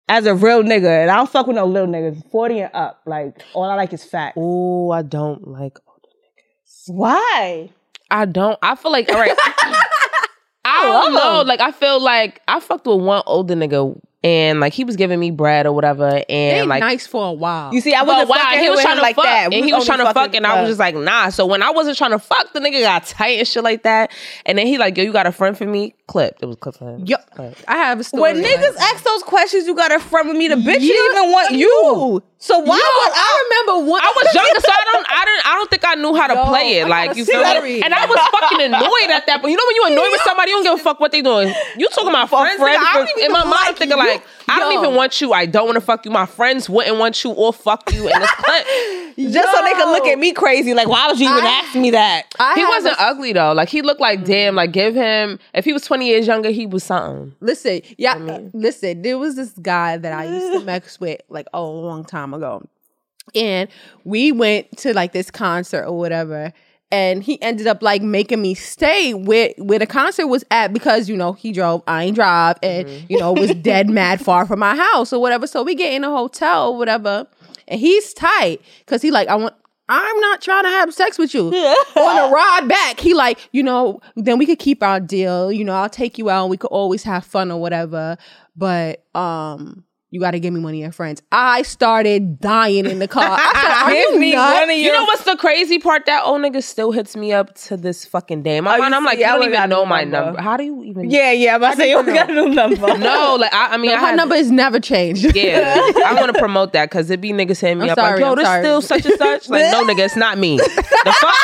as a real nigga, and I don't fuck with no little niggas, 40 and up. Like all I like is fat. Oh, I don't like. Older niggas. Why? I don't. I feel like all right. I love don't know. him. Like I feel like I fucked with one older nigga and like he was giving me bread or whatever They and like nice for a while. You see, I wasn't wow, fucking he was trying to like fuck, that. We and he was only trying to fuck, and I was just like, nah. So when I wasn't trying to fuck, the nigga got tight and shit like that, and then he like, yo, you got a friend for me? Clip. It was clip for him. Yup. Clip. I have a story. when like niggas ask those questions, you got a friend with me. The bitch You- didn't even want you. So why Yo, would I? I remember one. I was younger, so I don't, I don't, I don't think I knew how to Yo, play it. I Like got a you feel me? And I was fucking annoyed at that. But you know when you annoyed with somebody, you don't give a fuck what they doing. You talking about For friends? friends I don't for- even, in my mind, I'm like thinking you. Like, I don't even want you. I don't want to fuck you. My friends wouldn't want you or fuck you in this clip. Just so they could look at me crazy. Like, why would you even I- ask me that? I He wasn't a- ugly though. Like he looked like damn. Like give him if he was twenty years younger, he was something. Listen, yeah, uh, listen. There was this guy that I used to mess with like a long time ago, and we went to like this concert or whatever. And he ended up like making me stay where where the concert was at because you know he drove, I ain't drive, and you know was dead mad far from my house or whatever. So we get in a hotel or whatever, and he's tight because he like I want. I'm not trying to have sex with you. On the ride back, he like, you know, then we could keep our deal. You know, I'll take you out and we could always have fun or whatever. But um, you got to give me one of your friends. I started dying in the car. I said, Are give you me nuts? money. You know what's the crazy part? That old nigga still hits me up to this fucking day. My oh, mind, I'm like, see, you I don't even know my number. number. How do you even? Yeah, yeah. I'm about to say, you got a new number. No, like I, I mean, I My had- number has never changed. Yeah, I want to promote that because it be niggas hitting me I'm up sorry, like, yo, I'm this sorry. still such and such. Like, no, nigga, it's not me. The fuck?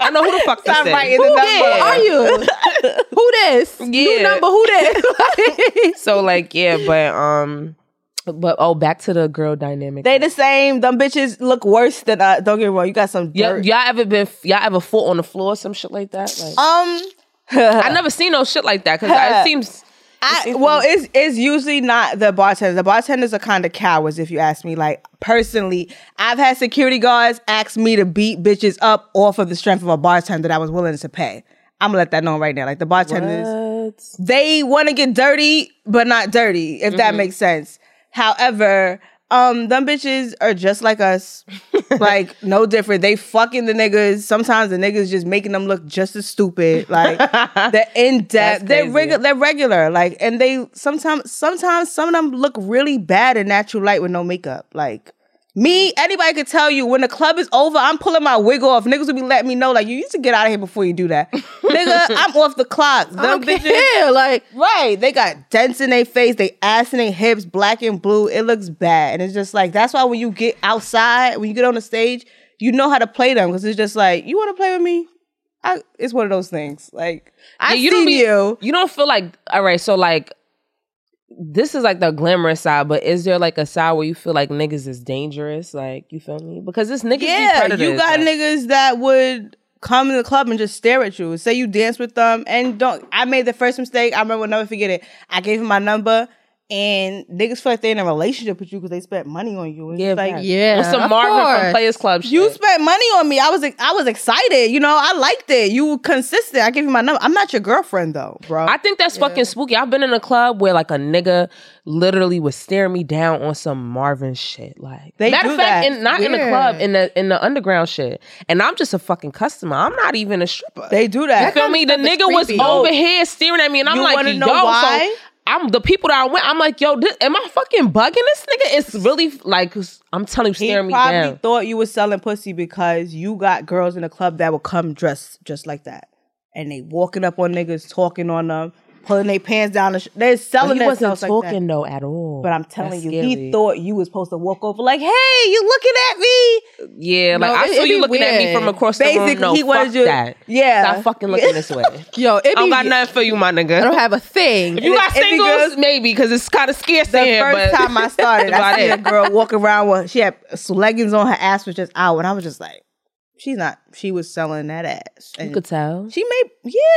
I know who the fuck this Stop is. writing the Who number. Are you? who this? New number. Who this? So like, yeah, but um, but oh, back to the girl dynamic. They the same. Them bitches look worse than uh, don't get me wrong. You got some y'all, dirt. y'all ever been? Y'all ever fought on the floor, some shit like that? Like, Um, I never seen no shit like that because it seems. I, well, it's it's usually not the bartenders. The bartenders are kind of cowards, if you ask me. Like personally, I've had security guards ask me to beat bitches up off of the strength of a bartender that I was willing to pay. I'm gonna let that know right now. Like the bartenders, What? they want to get dirty, but not dirty, if that makes sense. However, um, them bitches are just like us, like no different. They fucking the niggas. Sometimes the niggas just making them look just as stupid. Like they're in depth. They're regular. They're regular. Like and they sometimes sometimes some of them look really bad in natural light with no makeup. Like Me, anybody could tell you when the club is over, I'm pulling my wig off. Niggas will be letting me know, like, you used to get out of here before you do that. Nigga, I'm off the clock. I Them don't bitches, care. Like, right. They got dents in their face, they ass in their hips, black and blue. It looks bad. And it's just like, that's why when you get outside, when you get on the stage, you know how to play them. Cause it's just like, you want to play with me? I, it's one of those things. Like, I you see don't be- you. You don't feel like all right. So like, this is like the glamorous side, but is there like a side where you feel like niggas is dangerous? Like you feel me? Because this niggas be Yeah, you got like- niggas that would come in the club and just stare at you. Say you dance with them and don't. I made the first mistake. I remember, never forget it. I gave him my number, and niggas feel like they're in a relationship with you because they spent money on you. And Yeah, it's like yeah, With some Marvin course. from Players Club. Shit. you spent money on me. I was I was excited. You know, I liked it. You were consistent. I gave you my number. I'm not your girlfriend though, bro. I think that's fucking spooky. I've been in a club where like a nigga literally was staring me down on some Marvin shit. Like They matter do of fact, that. in, not in the club, in the in the underground shit. And I'm just a fucking customer. I'm not even a stripper. they do You that. feel me? The stuff is nigga was over here staring at me, and I'm You like, wanna yo, know why? so I'm the people that I went. I'm like, yo, this, am I fucking bugging this nigga? It's really like I'm telling you, staring me probably down. thought you was selling pussy because you got girls in the club that will come dressed just like that, and they walking up on niggas, talking on them, pulling their pants down. The sh- they're But selling he wasn't themselves like that. talking though at all. But I'm telling That's you, scary. he thought you was supposed to walk over like, "Hey, you looking at me?" yeah, like No, I saw you be looking at me from across the Basically, room. No, he fuck wanted you- that. Yeah. stop fucking looking this way. Yo, I don't got nothing for you, my nigga. I don't have a thing. if you got singles, goes- maybe because it's kind of scarce The in here. first but time I started, that's I see a girl walking around with she had some leggings on, her ass was just out, and I was just like, "She's not." She was selling that ass. You could tell. She made,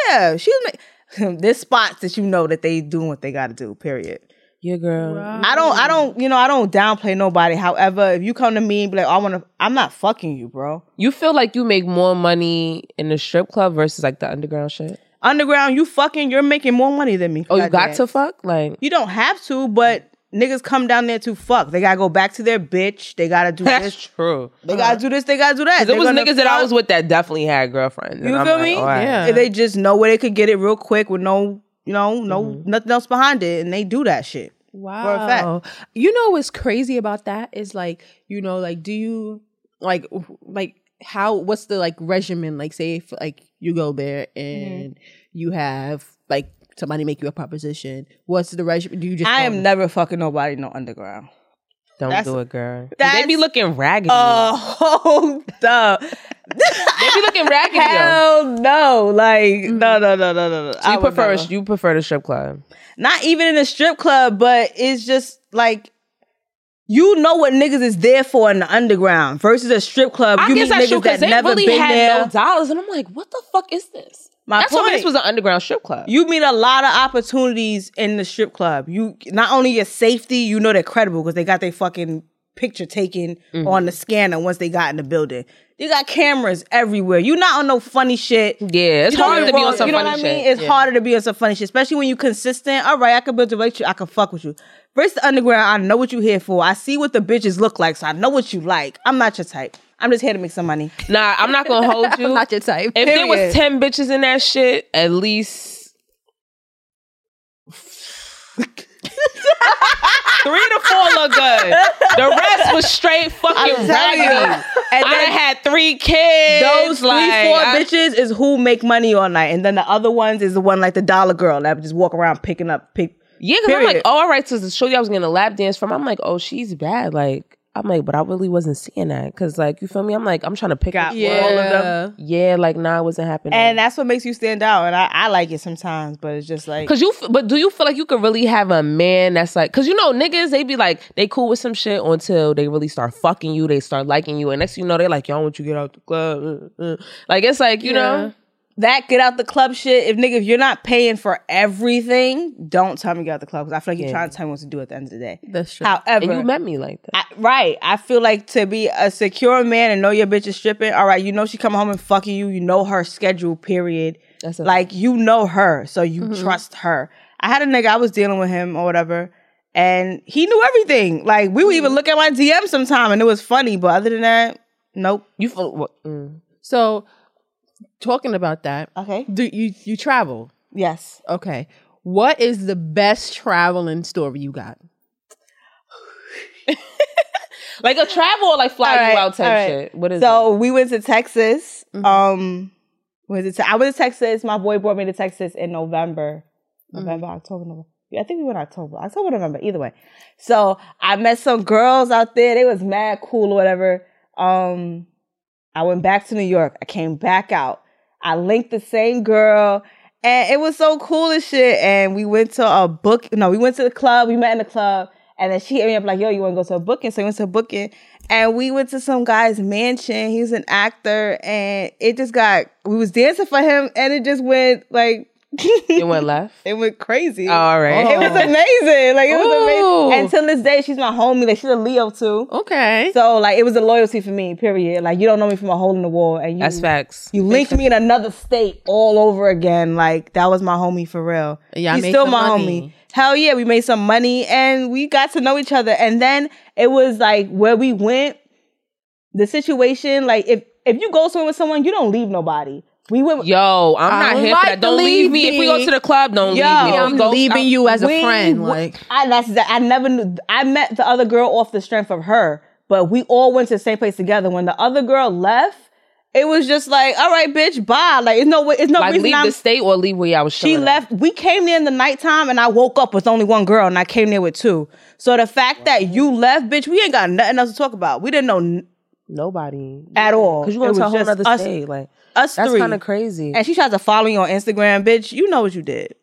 yeah, she was. Make, there's spots that you know that they doing what they got to do. Period. Yeah, girl. I don't, I don't, you know, I don't downplay nobody. However, if you come to me and be like, oh, "I want to," I'm not fucking you, bro. You feel like you make more money in the strip club versus like the underground shit? Underground, you fucking, you're making more money than me. Oh, you got Goddamn. to fuck? Like You don't have to, but niggas come down there to fuck. They gotta go back to their bitch. They gotta do that's this. true. They gotta do this. They gotta do that. There was gonna niggas that I was with that definitely had girlfriends. and You I'm feel like, me? all right. Yeah. They just know where they could get it real quick with no, you know, no Mm-hmm. nothing else behind it, and they do that shit. Wow. a fact. You know what's crazy about that is like, you know, like do you like like how what's the like regimen? Like say if like you go there and you have like somebody make you a proposition. What's the regimen? Do you just I go- am never fucking nobody no underground. Don't That's- do it, girl. They be looking raggedy. Oh, duh. they be looking raggedy. Hell no. Like, no, no, no, no, no, no. So you would prefer never. you prefer the strip club? not even in a strip club, but it's just like you know what niggas is there for in the underground versus a strip club. I you guess meet that's niggas true because that they never really been had there. no dollars, and I'm like, what the fuck is this? My That's point. this was an underground strip club. you meet a lot of opportunities in the strip club. You not only your safety, you know they're credible because they got their fucking picture taken Mm-hmm. on the scanner once they got in the building. You got cameras everywhere. You're not on no funny shit. yeah, it's You know hard to be on some You know funny what I mean? shit. It's Yeah. harder to be on some funny shit, especially when you're consistent. All right, I can build a relationship. I can fuck with you. Versus the underground, I know what you here for. I see what the bitches look like, so I know what you like. I'm not your type. I'm just here to make some money. Nah, I'm not gonna hold you. I'm not your type. if there was ten bitches in that shit, at least three to four look good. The rest was straight fucking I'm telling you. raggedy. And I then had three kids. those three, like, four I- bitches is who make money all night, and then the other ones is the one like the dollar girl that would just walk around picking up pick. Yeah, because I'm like, oh, all right. So the show you I was getting a lap dance from, I'm like, oh, she's bad. Like, I'm like, but I really wasn't seeing that because, like, you feel me? I'm like, I'm trying to pick Got up. all yeah. of them. Yeah, like, nah, it wasn't happening. And that's what makes you stand out, and I, I like it sometimes, but it's just like Cause you, f- but do you feel like you could really have a man that's like, cause you know niggas they be like they cool with some shit until they really start fucking you, they start liking you, and next thing you know they like, y'all want you to get out the club, uh, uh." like it's like you know, that get out the club shit. If nigga, if you're not paying for everything, don't tell me get out the club because I feel like you're Yeah. trying to tell me what to do at the end of the day. That's true. However, and you met me like that. I, right. I feel like to be a secure man and know your bitch is stripping. All right, you know she coming home and fucking you. You know her schedule. Period. That's a- like you know her, so you trust her. I had a nigga. I was dealing with him or whatever, and he knew everything. Like we would even look at my DM sometime, and it was funny. But other than that, nope. you feel what? Mm. So talking about that, Okay. do you you travel? Yes. Okay. What is the best traveling story you got? Like a travel or like fly All you right, out type right. shit. What is it? so it? we went to Texas. Mm-hmm. Um, was it? I went to Texas. My boy brought me to Texas in November, Mm-hmm. November, October, November. Yeah, I think we went October, October, November. Either way. So I met some girls out there. They was mad cool or whatever. Um, I went back to New York. I came back out. I linked the same girl. And it was so cool and shit. And we went to a book. No, we went to the club. We met in the club. And then she hit me up like, yo, you want to go to a booking? So we went to a booking. And we went to some guy's mansion. He's an actor. And it just got, we was dancing for him. And it just went like, it went left. it went crazy. All right. It was oh. amazing. Like, it was Ooh. amazing. And till this day, she's my homie. Like, she's a Leo too. Okay. So, like, it was a loyalty for me, period. Like, you don't know me from a hole in the wall. And you, That's facts. you linked me in another state all over again. Like that was my homie for real. Yeah, I he's still my money. homie. Hell yeah, we made some money and we got to know each other. And then it was like where we went, the situation. Like if if you go somewhere with someone, you don't leave nobody. We went. Yo, I'm not don't here like for that. Don't leave leave me. If we go to the club, don't Yo, leave me. I'm go leaving out- you as a we- friend. Like I that's that. I never knew. I met the other girl off the strength of her, but we all went to the same place together. When the other girl left, it was just like, all right, bitch, bye. Like it's no way. It's no Like reason leave I'm the state or leave where I was. She chilling at. left. We came there in the nighttime, and I woke up with only one girl, and I came there with two. So the fact that you left, bitch, we ain't got nothing else to talk about. We didn't know n- Nobody. at all. Because you It going to a was whole other state. Like Us that's three. kind of crazy. And she tries to follow you on Instagram, bitch. You know what you did.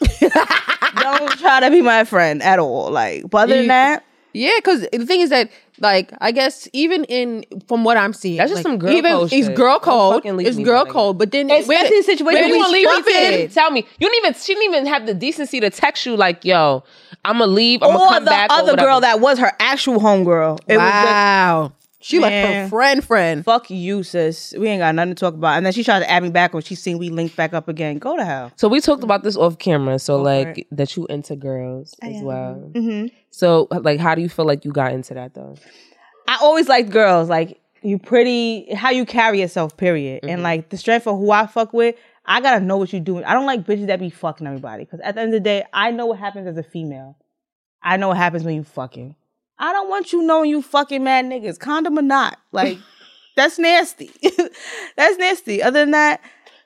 Don't try to be my friend at all. Like, but other than that, yeah, because the thing is that like I guess even in from what I'm seeing, That's just like, some girl even code it's shit. girl Don't code. It's girl my code. But then Especially in situations when when you we want to leave leave me, tell me. You didn't even. She didn't even have the decency to text you like, "Yo, I'm gonna leave. I'm gonna come the back." or other girl that was her actual homegirl. It was just Wow, she like Man. her friend, friend. fuck you, sis. We ain't got nothing to talk about. And then she tried to add me back when she seen we linked back up again. Go to hell. So we talked about this off camera. So for like that you into girls as am. well. Mm-hmm. So like, how do you feel like you got into that though? I always liked girls. Like you pretty, how you carry yourself. Period. Mm-hmm. And like the strength of who I fuck with, I gotta know what you doing. I don't like bitches that be fucking everybody. Because at the end of the day, I know what happens as a female. I know what happens when you fucking. I don't want you knowing you fucking mad niggas, condom or not. Like that's nasty. that's nasty. Other than that,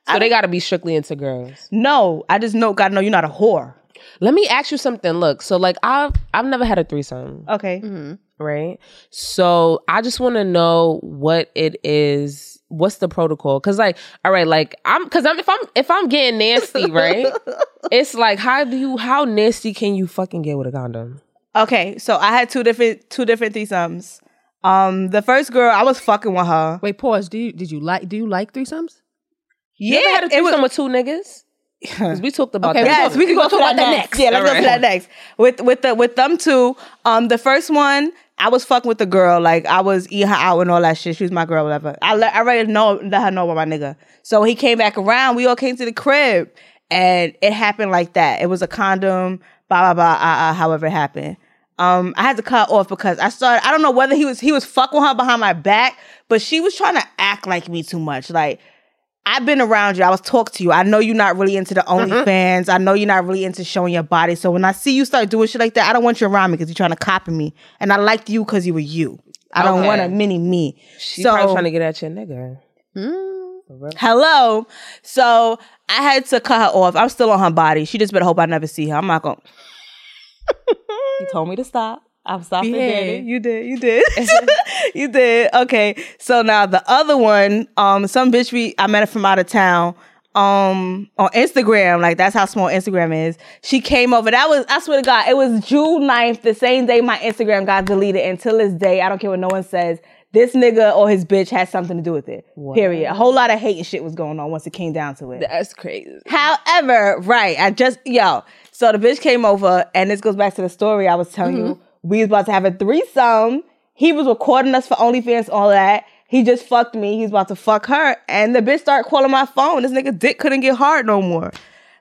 So they got to be strictly into girls. no. I just know, gotta know you're not a whore. Let me ask you something. Look, so like I've I've never had a threesome, Okay. Mm-hmm. right? So I just want to know what it is. What's the protocol? Cause like, all right, like I'm, cause I'm if I'm if I'm getting nasty, right? it's like how do you how nasty can you fucking get with a condom? Okay. So I had two different two different threesomes. Um, the first girl, I was fucking with her. Wait, pause. Do you did you like do you like threesomes? You ever had a it was with two niggas? Because we talked about Okay, that. Yes, we can go We'll talk about that next. next. Yeah, let's go Alright. to that next. With with the with them two, um, the first one, I was fucking with the girl. Like I was eating her out and all that shit. She was my girl, whatever. I let I already know let her know about my nigga. So he came back around. We all came to the crib, and it happened like that. It was a condom. Blah blah blah. Uh, uh, however it happened. Um, I had to cut off because I started. I don't know whether he was he was fucking her behind my back, but she was trying to act like me too much. Like I've been around you. I was talk to you. I know you're not really into the OnlyFans. I know you're not really into showing your body. So when I see you start doing shit like that, I don't want you around me because you're trying to copy me. And I liked you because you were you. I don't Okay. want a mini me. She's so probably trying to get at your nigga. hello. So I had to cut her off. I'm still on her body. She just better hope I never see her. I'm not gonna. He told me to stop. I'm stopping. Yeah. You did. You did. you did. Okay. So now the other one, um, some bitch we I met her from out of town. Um, on Instagram, like that's how small Instagram is. She came over. That was I swear to God, it was June 9th, the same day my Instagram got deleted. Until this day, I don't care what no one says. This nigga or his bitch has something to do with it. Period. A whole lot of hate and shit was going on once it came down to it. That's crazy. However, right, I just yo, so the bitch came over, and this goes back to the story I was telling you. Mm-hmm. We was about to have a threesome. He was recording us for OnlyFans, all that. He just fucked me. He's about to fuck her, and the bitch started calling my phone. This nigga dick couldn't get hard no more.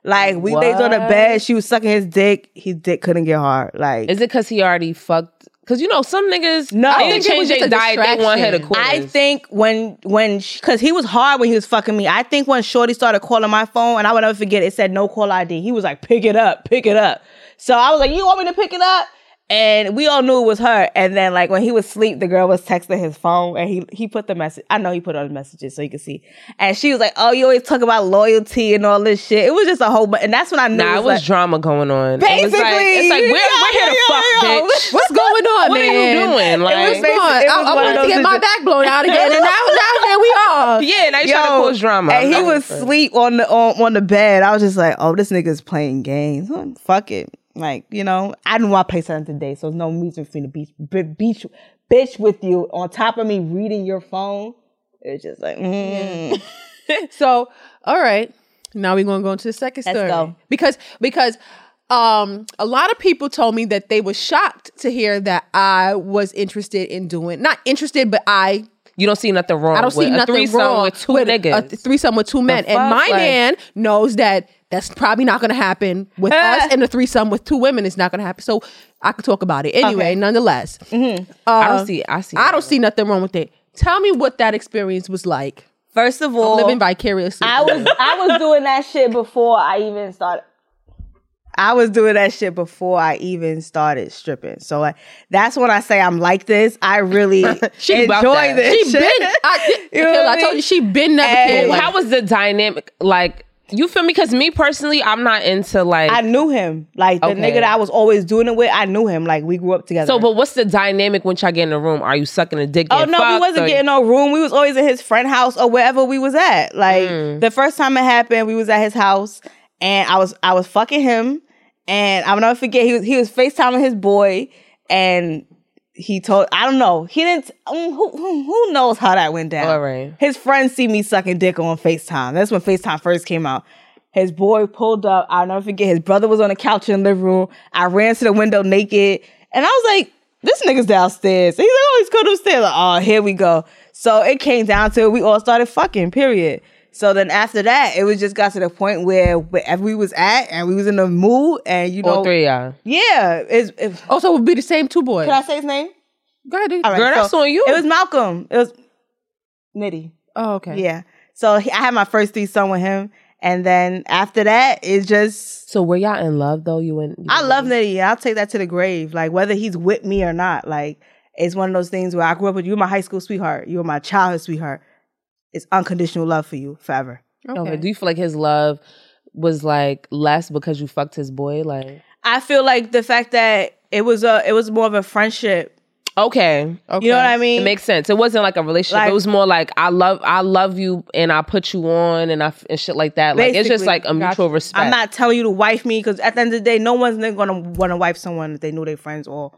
Like we laid on the bed, she was sucking his dick. His dick couldn't get hard. Like Is it because he already fucked? Because you know some niggas. No. I didn't think it change just their a diet. They want her to distraction. quit. I think when when because he was hard when he was fucking me. I think when Shorty started calling my phone, and I would never forget, it said no call ID. He was like, "Pick it up, pick it up." So I was like, "You want me to pick it up?" And we all knew it was her. And then like when he was asleep, the girl was texting his phone and he he put the message. I know he put it on the messages so you can see. And she was like, Oh, you always talk about loyalty and all this shit. It was just a whole bunch. and that's when I knew Nah, it was like, drama going on. It was Basically, like, it's like we're, we're here to yo, fuck, yo, yo. bitch. What's going on, What are man? you doing? Like, was Come on. It I, was I one of wanted to get my back blown out again, and now, now here we are. yeah, now you trying to cause drama. And he I'm was not- asleep on the on, on the bed. I was just like, oh, this nigga's playing games. Oh, Fuck it. Like, you know, I didn't want to play something today, so there's no reason for me to beach, b- beach, bitch with you on top of me reading your phone. It's just like, mm. So, all right. Now we're gonna go into the 2nd Let's story. go. Because because um a lot of people told me that they were shocked to hear that I was interested in doing not interested, but I You don't see nothing wrong. I don't with see a nothing threesome wrong with two with a- niggas. A threesome with two men, and my Like- man knows that that's probably not going to happen with us, and a threesome with two women It's not going to happen. So I could talk about it anyway. Okay. Nonetheless, I uh, don't see. I see. I don't see nothing wrong with it. Tell me what that experience was like. First of all, Living vicariously. I was I was doing that shit before I even started. I was doing that shit before I even started stripping. So like, that's when I say I'm like this. I really She enjoy this. she shit. been. I, You know Hill, what I I told you she been never And cared. Like, How was the dynamic? Like, you feel me? Because me personally, I'm not into like. I knew him. Like the Okay. nigga that I was always doing it with, I knew him. Like we grew up together. so, but what's the dynamic when y'all get in the room? Are you sucking a dick? Oh no, we wasn't or- getting no room. We was always in his friend house or wherever we was at. Like Mm. the first time it happened, we was at his house and I was I was fucking him and I'll never forget he was he was FaceTiming his boy and he told I don't know. He didn't um, who, who who knows how that went down. All right. His friends see me sucking dick on FaceTime. That's when FaceTime first came out. His boy pulled up. I'll never forget. His brother was on the couch in the living room. I ran to the window naked. And I was like, this nigga's downstairs. He's like, oh, he's coming upstairs. Like, oh, here we go. So it came down to it. we all started fucking, period. So then after that, it was just got to the point where wherever we was at and we was in the mood and you know, All three, y'all. yeah. It's, it, also, oh, it would be the same two boys. can I say his name? Go ahead. dude. All right, Girl, that's on you. It was Malcolm. It was Nitty. Oh, okay. Yeah. So he, I had my first threesome with him, and then after that, it's just So were y'all in love though? You went. I love Nitty. I'll take that to the grave. Like whether he's with me or not, like it's one of those things where I grew up with you, were my high school sweetheart, you were my childhood sweetheart. It's unconditional love for you forever. Okay. Do you feel like his love was like less because you fucked his boy? Like, I feel like the fact that it was a, it was more of a friendship. okay, Okay. You know what I mean? it makes sense. It wasn't like a relationship. Like- it was more like I love, I love you, and I put you on, and I f- and shit like that. Like it's just like a mutual respect. I'm not telling you to wife me because at the end of the day, no one's gonna want to wife someone that they know they're friends or.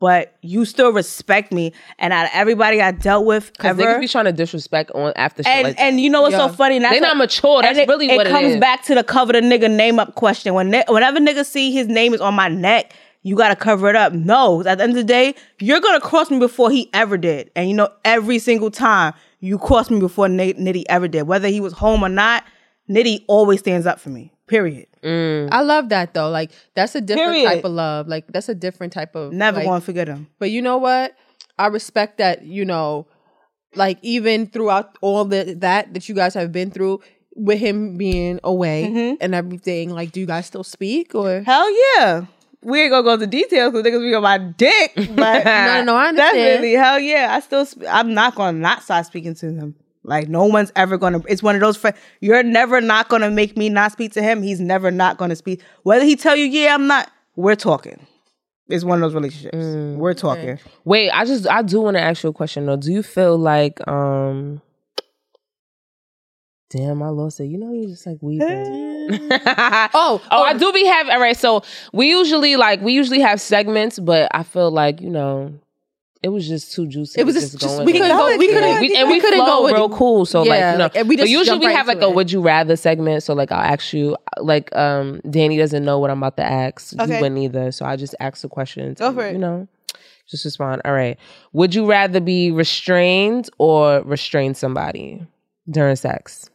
But you still respect me, and out of everybody I dealt with because ever, niggas be trying to disrespect on after shit and like and you know what's Yeah. so funny? And that's They not mature. That's it, really it what it comes is. back to the cover the nigga name up question. When whenever niggas see his name is on my neck, you gotta cover it up. No, at the end of the day, you're gonna cross me before he ever did. And you know, every single time you cross me before N- Nitty ever did, whether he was home or not, Nitty always stands up for me. Period. I love that though. Like that's a different Period. type of love. Like that's a different type of Never like, gonna forget him. But you know what? I respect that, you know, like even throughout all the that that you guys have been through with him being away Mm-hmm. and everything, like do you guys still speak or Hell yeah. We ain't gonna go into details because niggas be on my dick. But No, no, no, I understand. Definitely, hell yeah. I still, sp- I'm not gonna not start speaking to him. Like no one's ever gonna. It's one of those. Fr- You're never not gonna make me not speak to him. He's never not gonna speak. Whether he tell you, yeah, I'm not. We're talking. It's one of those relationships. Mm, we're talking. Wait, I just I do want to ask you a question though. Do you feel like um Damn, I lost it. You know, you just like weeping. Oh, oh, I do be having. All right, so we usually like we usually have segments, but I feel like you know, it was just too juicy. It was to just- just- go in we couldn't go- we couldn't- we- and we we, couldn't flow go with- real cool. So Yeah, like you know, like, and we but usually we right have like into a would you rather segment. So like I'll ask you, like um Danny doesn't know what I'm about to ask. Okay. You wouldn't either. So I just ask the questions. Go for it. You know, just respond. All right. Would you rather be restrained or restrain somebody during sex?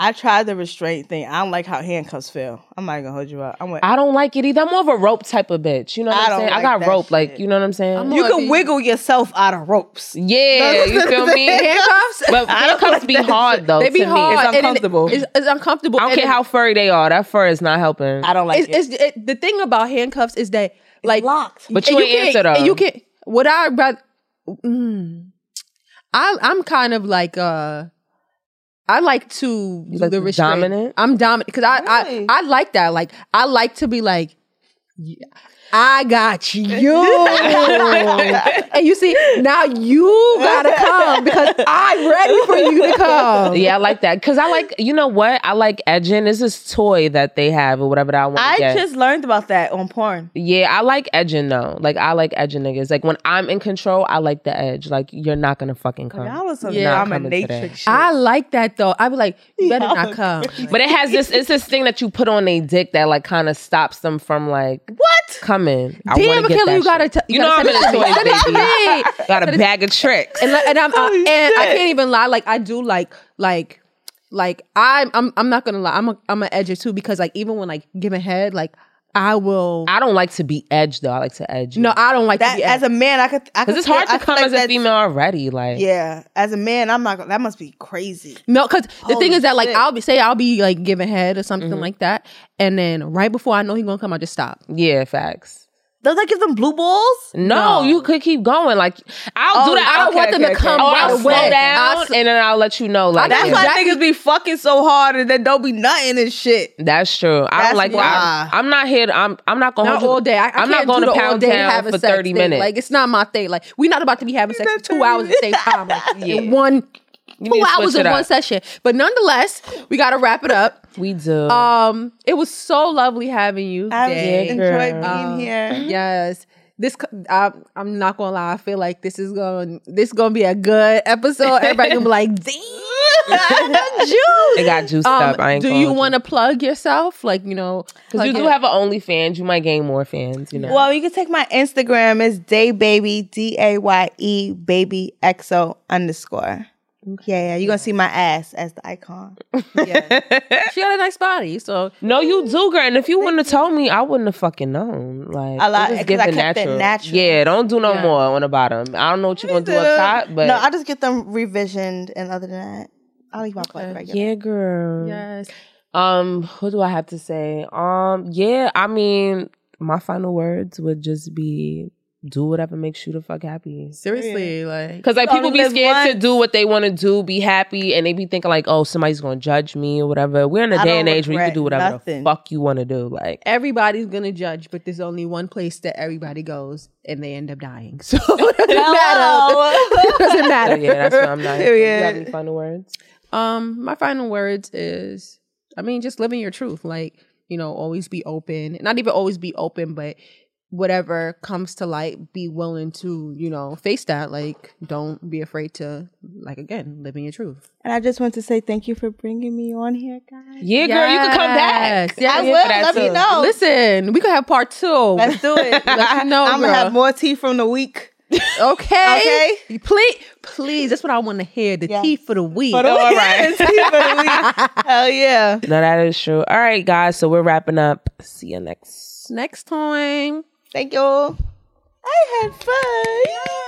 I tried the restraint thing. I don't like how handcuffs feel. I'm not gonna hold you up. I'm. Like, I don't like it either. I'm more of a rope type of bitch. You know what I I'm don't saying? I got that rope. shit. Like, you know what I'm saying? I'm you can the- wiggle yourself out of ropes. yeah, you feel me? handcuffs. But I don't handcuffs like be hard shit. though. they be to me. hard. It's and it- uncomfortable. It's, it's uncomfortable. I don't and care it- how furry they are. That fur is not helping. I don't like it's, it. it's it, the thing about handcuffs is that like locked. But and you ain't can't- answer though. You can't. What I rather. Mm, I I'm kind of like uh. I like to do like the restraint. dominant? I'm dominant because I, Really? I I like that. Like I like to be like, "Yeah, I got you, and you see now you gotta come because I'm ready for you to come. Yeah, I like that because I like you know what I like edging. Is this toy that they have or whatever that I want I get. just learned about that on porn. yeah, I like edging though. Like I like edging niggas. Like when I'm in control, I like the edge. Like you're not gonna fucking come. Y'all was some Yeah. dominatrix shit. I like that though. I be like, you better not come. But it has this. It's this thing that you put on a dick that like kind of stops them from like what? coming. I Damn, wanna get you gotta. T- you know I'm gotta in send the it to me. toys, Send it to baby. Got a bag of tricks. and, and I'm uh, and I can't even lie. Like I do like like like I'm I'm I'm not gonna lie. I'm a I'm an edger too because like even when like giving head like I will. I don't like to be edged though. I like to edge. no, I don't like That to be as a man, I could. I because could it's hard feel- I to feel come like as a female already. Like Yeah, as a man, I'm not. That must be crazy. No, because the thing is that like shit. Mm-hmm. I'll be say I'll be like giving head or something like that, and then right before I know he's gonna come, I just stop. yeah, facts. Does that give them blue balls? No, No. you could keep going. Like I'll Oh, do that. I don't Okay, want them okay, to come okay. Right I'll away. slow down I'll s- and then I'll let you know. Like That's Yeah. why Jackie- niggas be fucking so hard and then don't be nothing and shit. That's true. I That's don't like. why. I'm, I'm not here. To, I'm. I'm not going Not all day. I, I am not going to pound day town for thirty thing. minutes. Like it's not my thing. Like we're not about to be having sex for two hours at the same time. Like, in one You two hours in one session. But nonetheless, we got to wrap it up. we do. Um, it was so lovely having you. I've Day. enjoyed being Um, here. Yes. This co- I, I'm not gonna lie. I feel like this is going this gonna be a good episode. Everybody gonna be like, "Damn, juice." it got juiced Um, up. I ain't do you want to plug yourself? Like you know, Because you do it- have an OnlyFans. You might gain more fans. You know. Well, you can take my Instagram. It's day baby d a y e baby xo underscore. Yeah, yeah, you're gonna see my ass as the icon. Yeah. she got a nice body, so no, you do, girl. And if you wouldn't have told me, I wouldn't have fucking known. Like I like- it was 'cause I given kept it natural. Yeah, don't do no Yeah. more on the bottom. I don't know what you're gonna do up top, but no, I just get them revisioned, and other than that, I'll leave my plug regular. yeah, girl. yes. Um, what do I have to say? Um, yeah, I mean, my final words would just be do whatever makes you the fuck happy. Seriously, like Cause like people be live scared to do what they want to do, be happy, and they be thinking like, oh, somebody's gonna judge me or whatever. We're in a I day and age where you can do whatever nothing. the fuck you want to do. Like, everybody's gonna judge, but there's only one place that everybody goes, and they end up dying. So it doesn't matter. it doesn't so matter. yeah, that's what I'm not. Do you Period. have any final words? Um, my final words is, I mean, just living your truth. Like, you know, always be open. Not even always be open, but whatever comes to light, be willing to, you know, face that. Like, don't be afraid to, like, again, living your truth. And I just want to say thank you for bringing me on here, guys. Yeah, girl, you can come back. Yes, yes. I I'm here will. for that Let me know. Listen, we could have part two. Let's do it. Let you know, I'm girl. gonna have more tea from the week. Okay. Okay. Please, please. That's what I want to hear. The Yes. tea for the week. For the All week. right. tea for the week. Hell yeah. No, that is true. All right, guys. So we're wrapping up. See you next. Next time. Thank you. I had fun.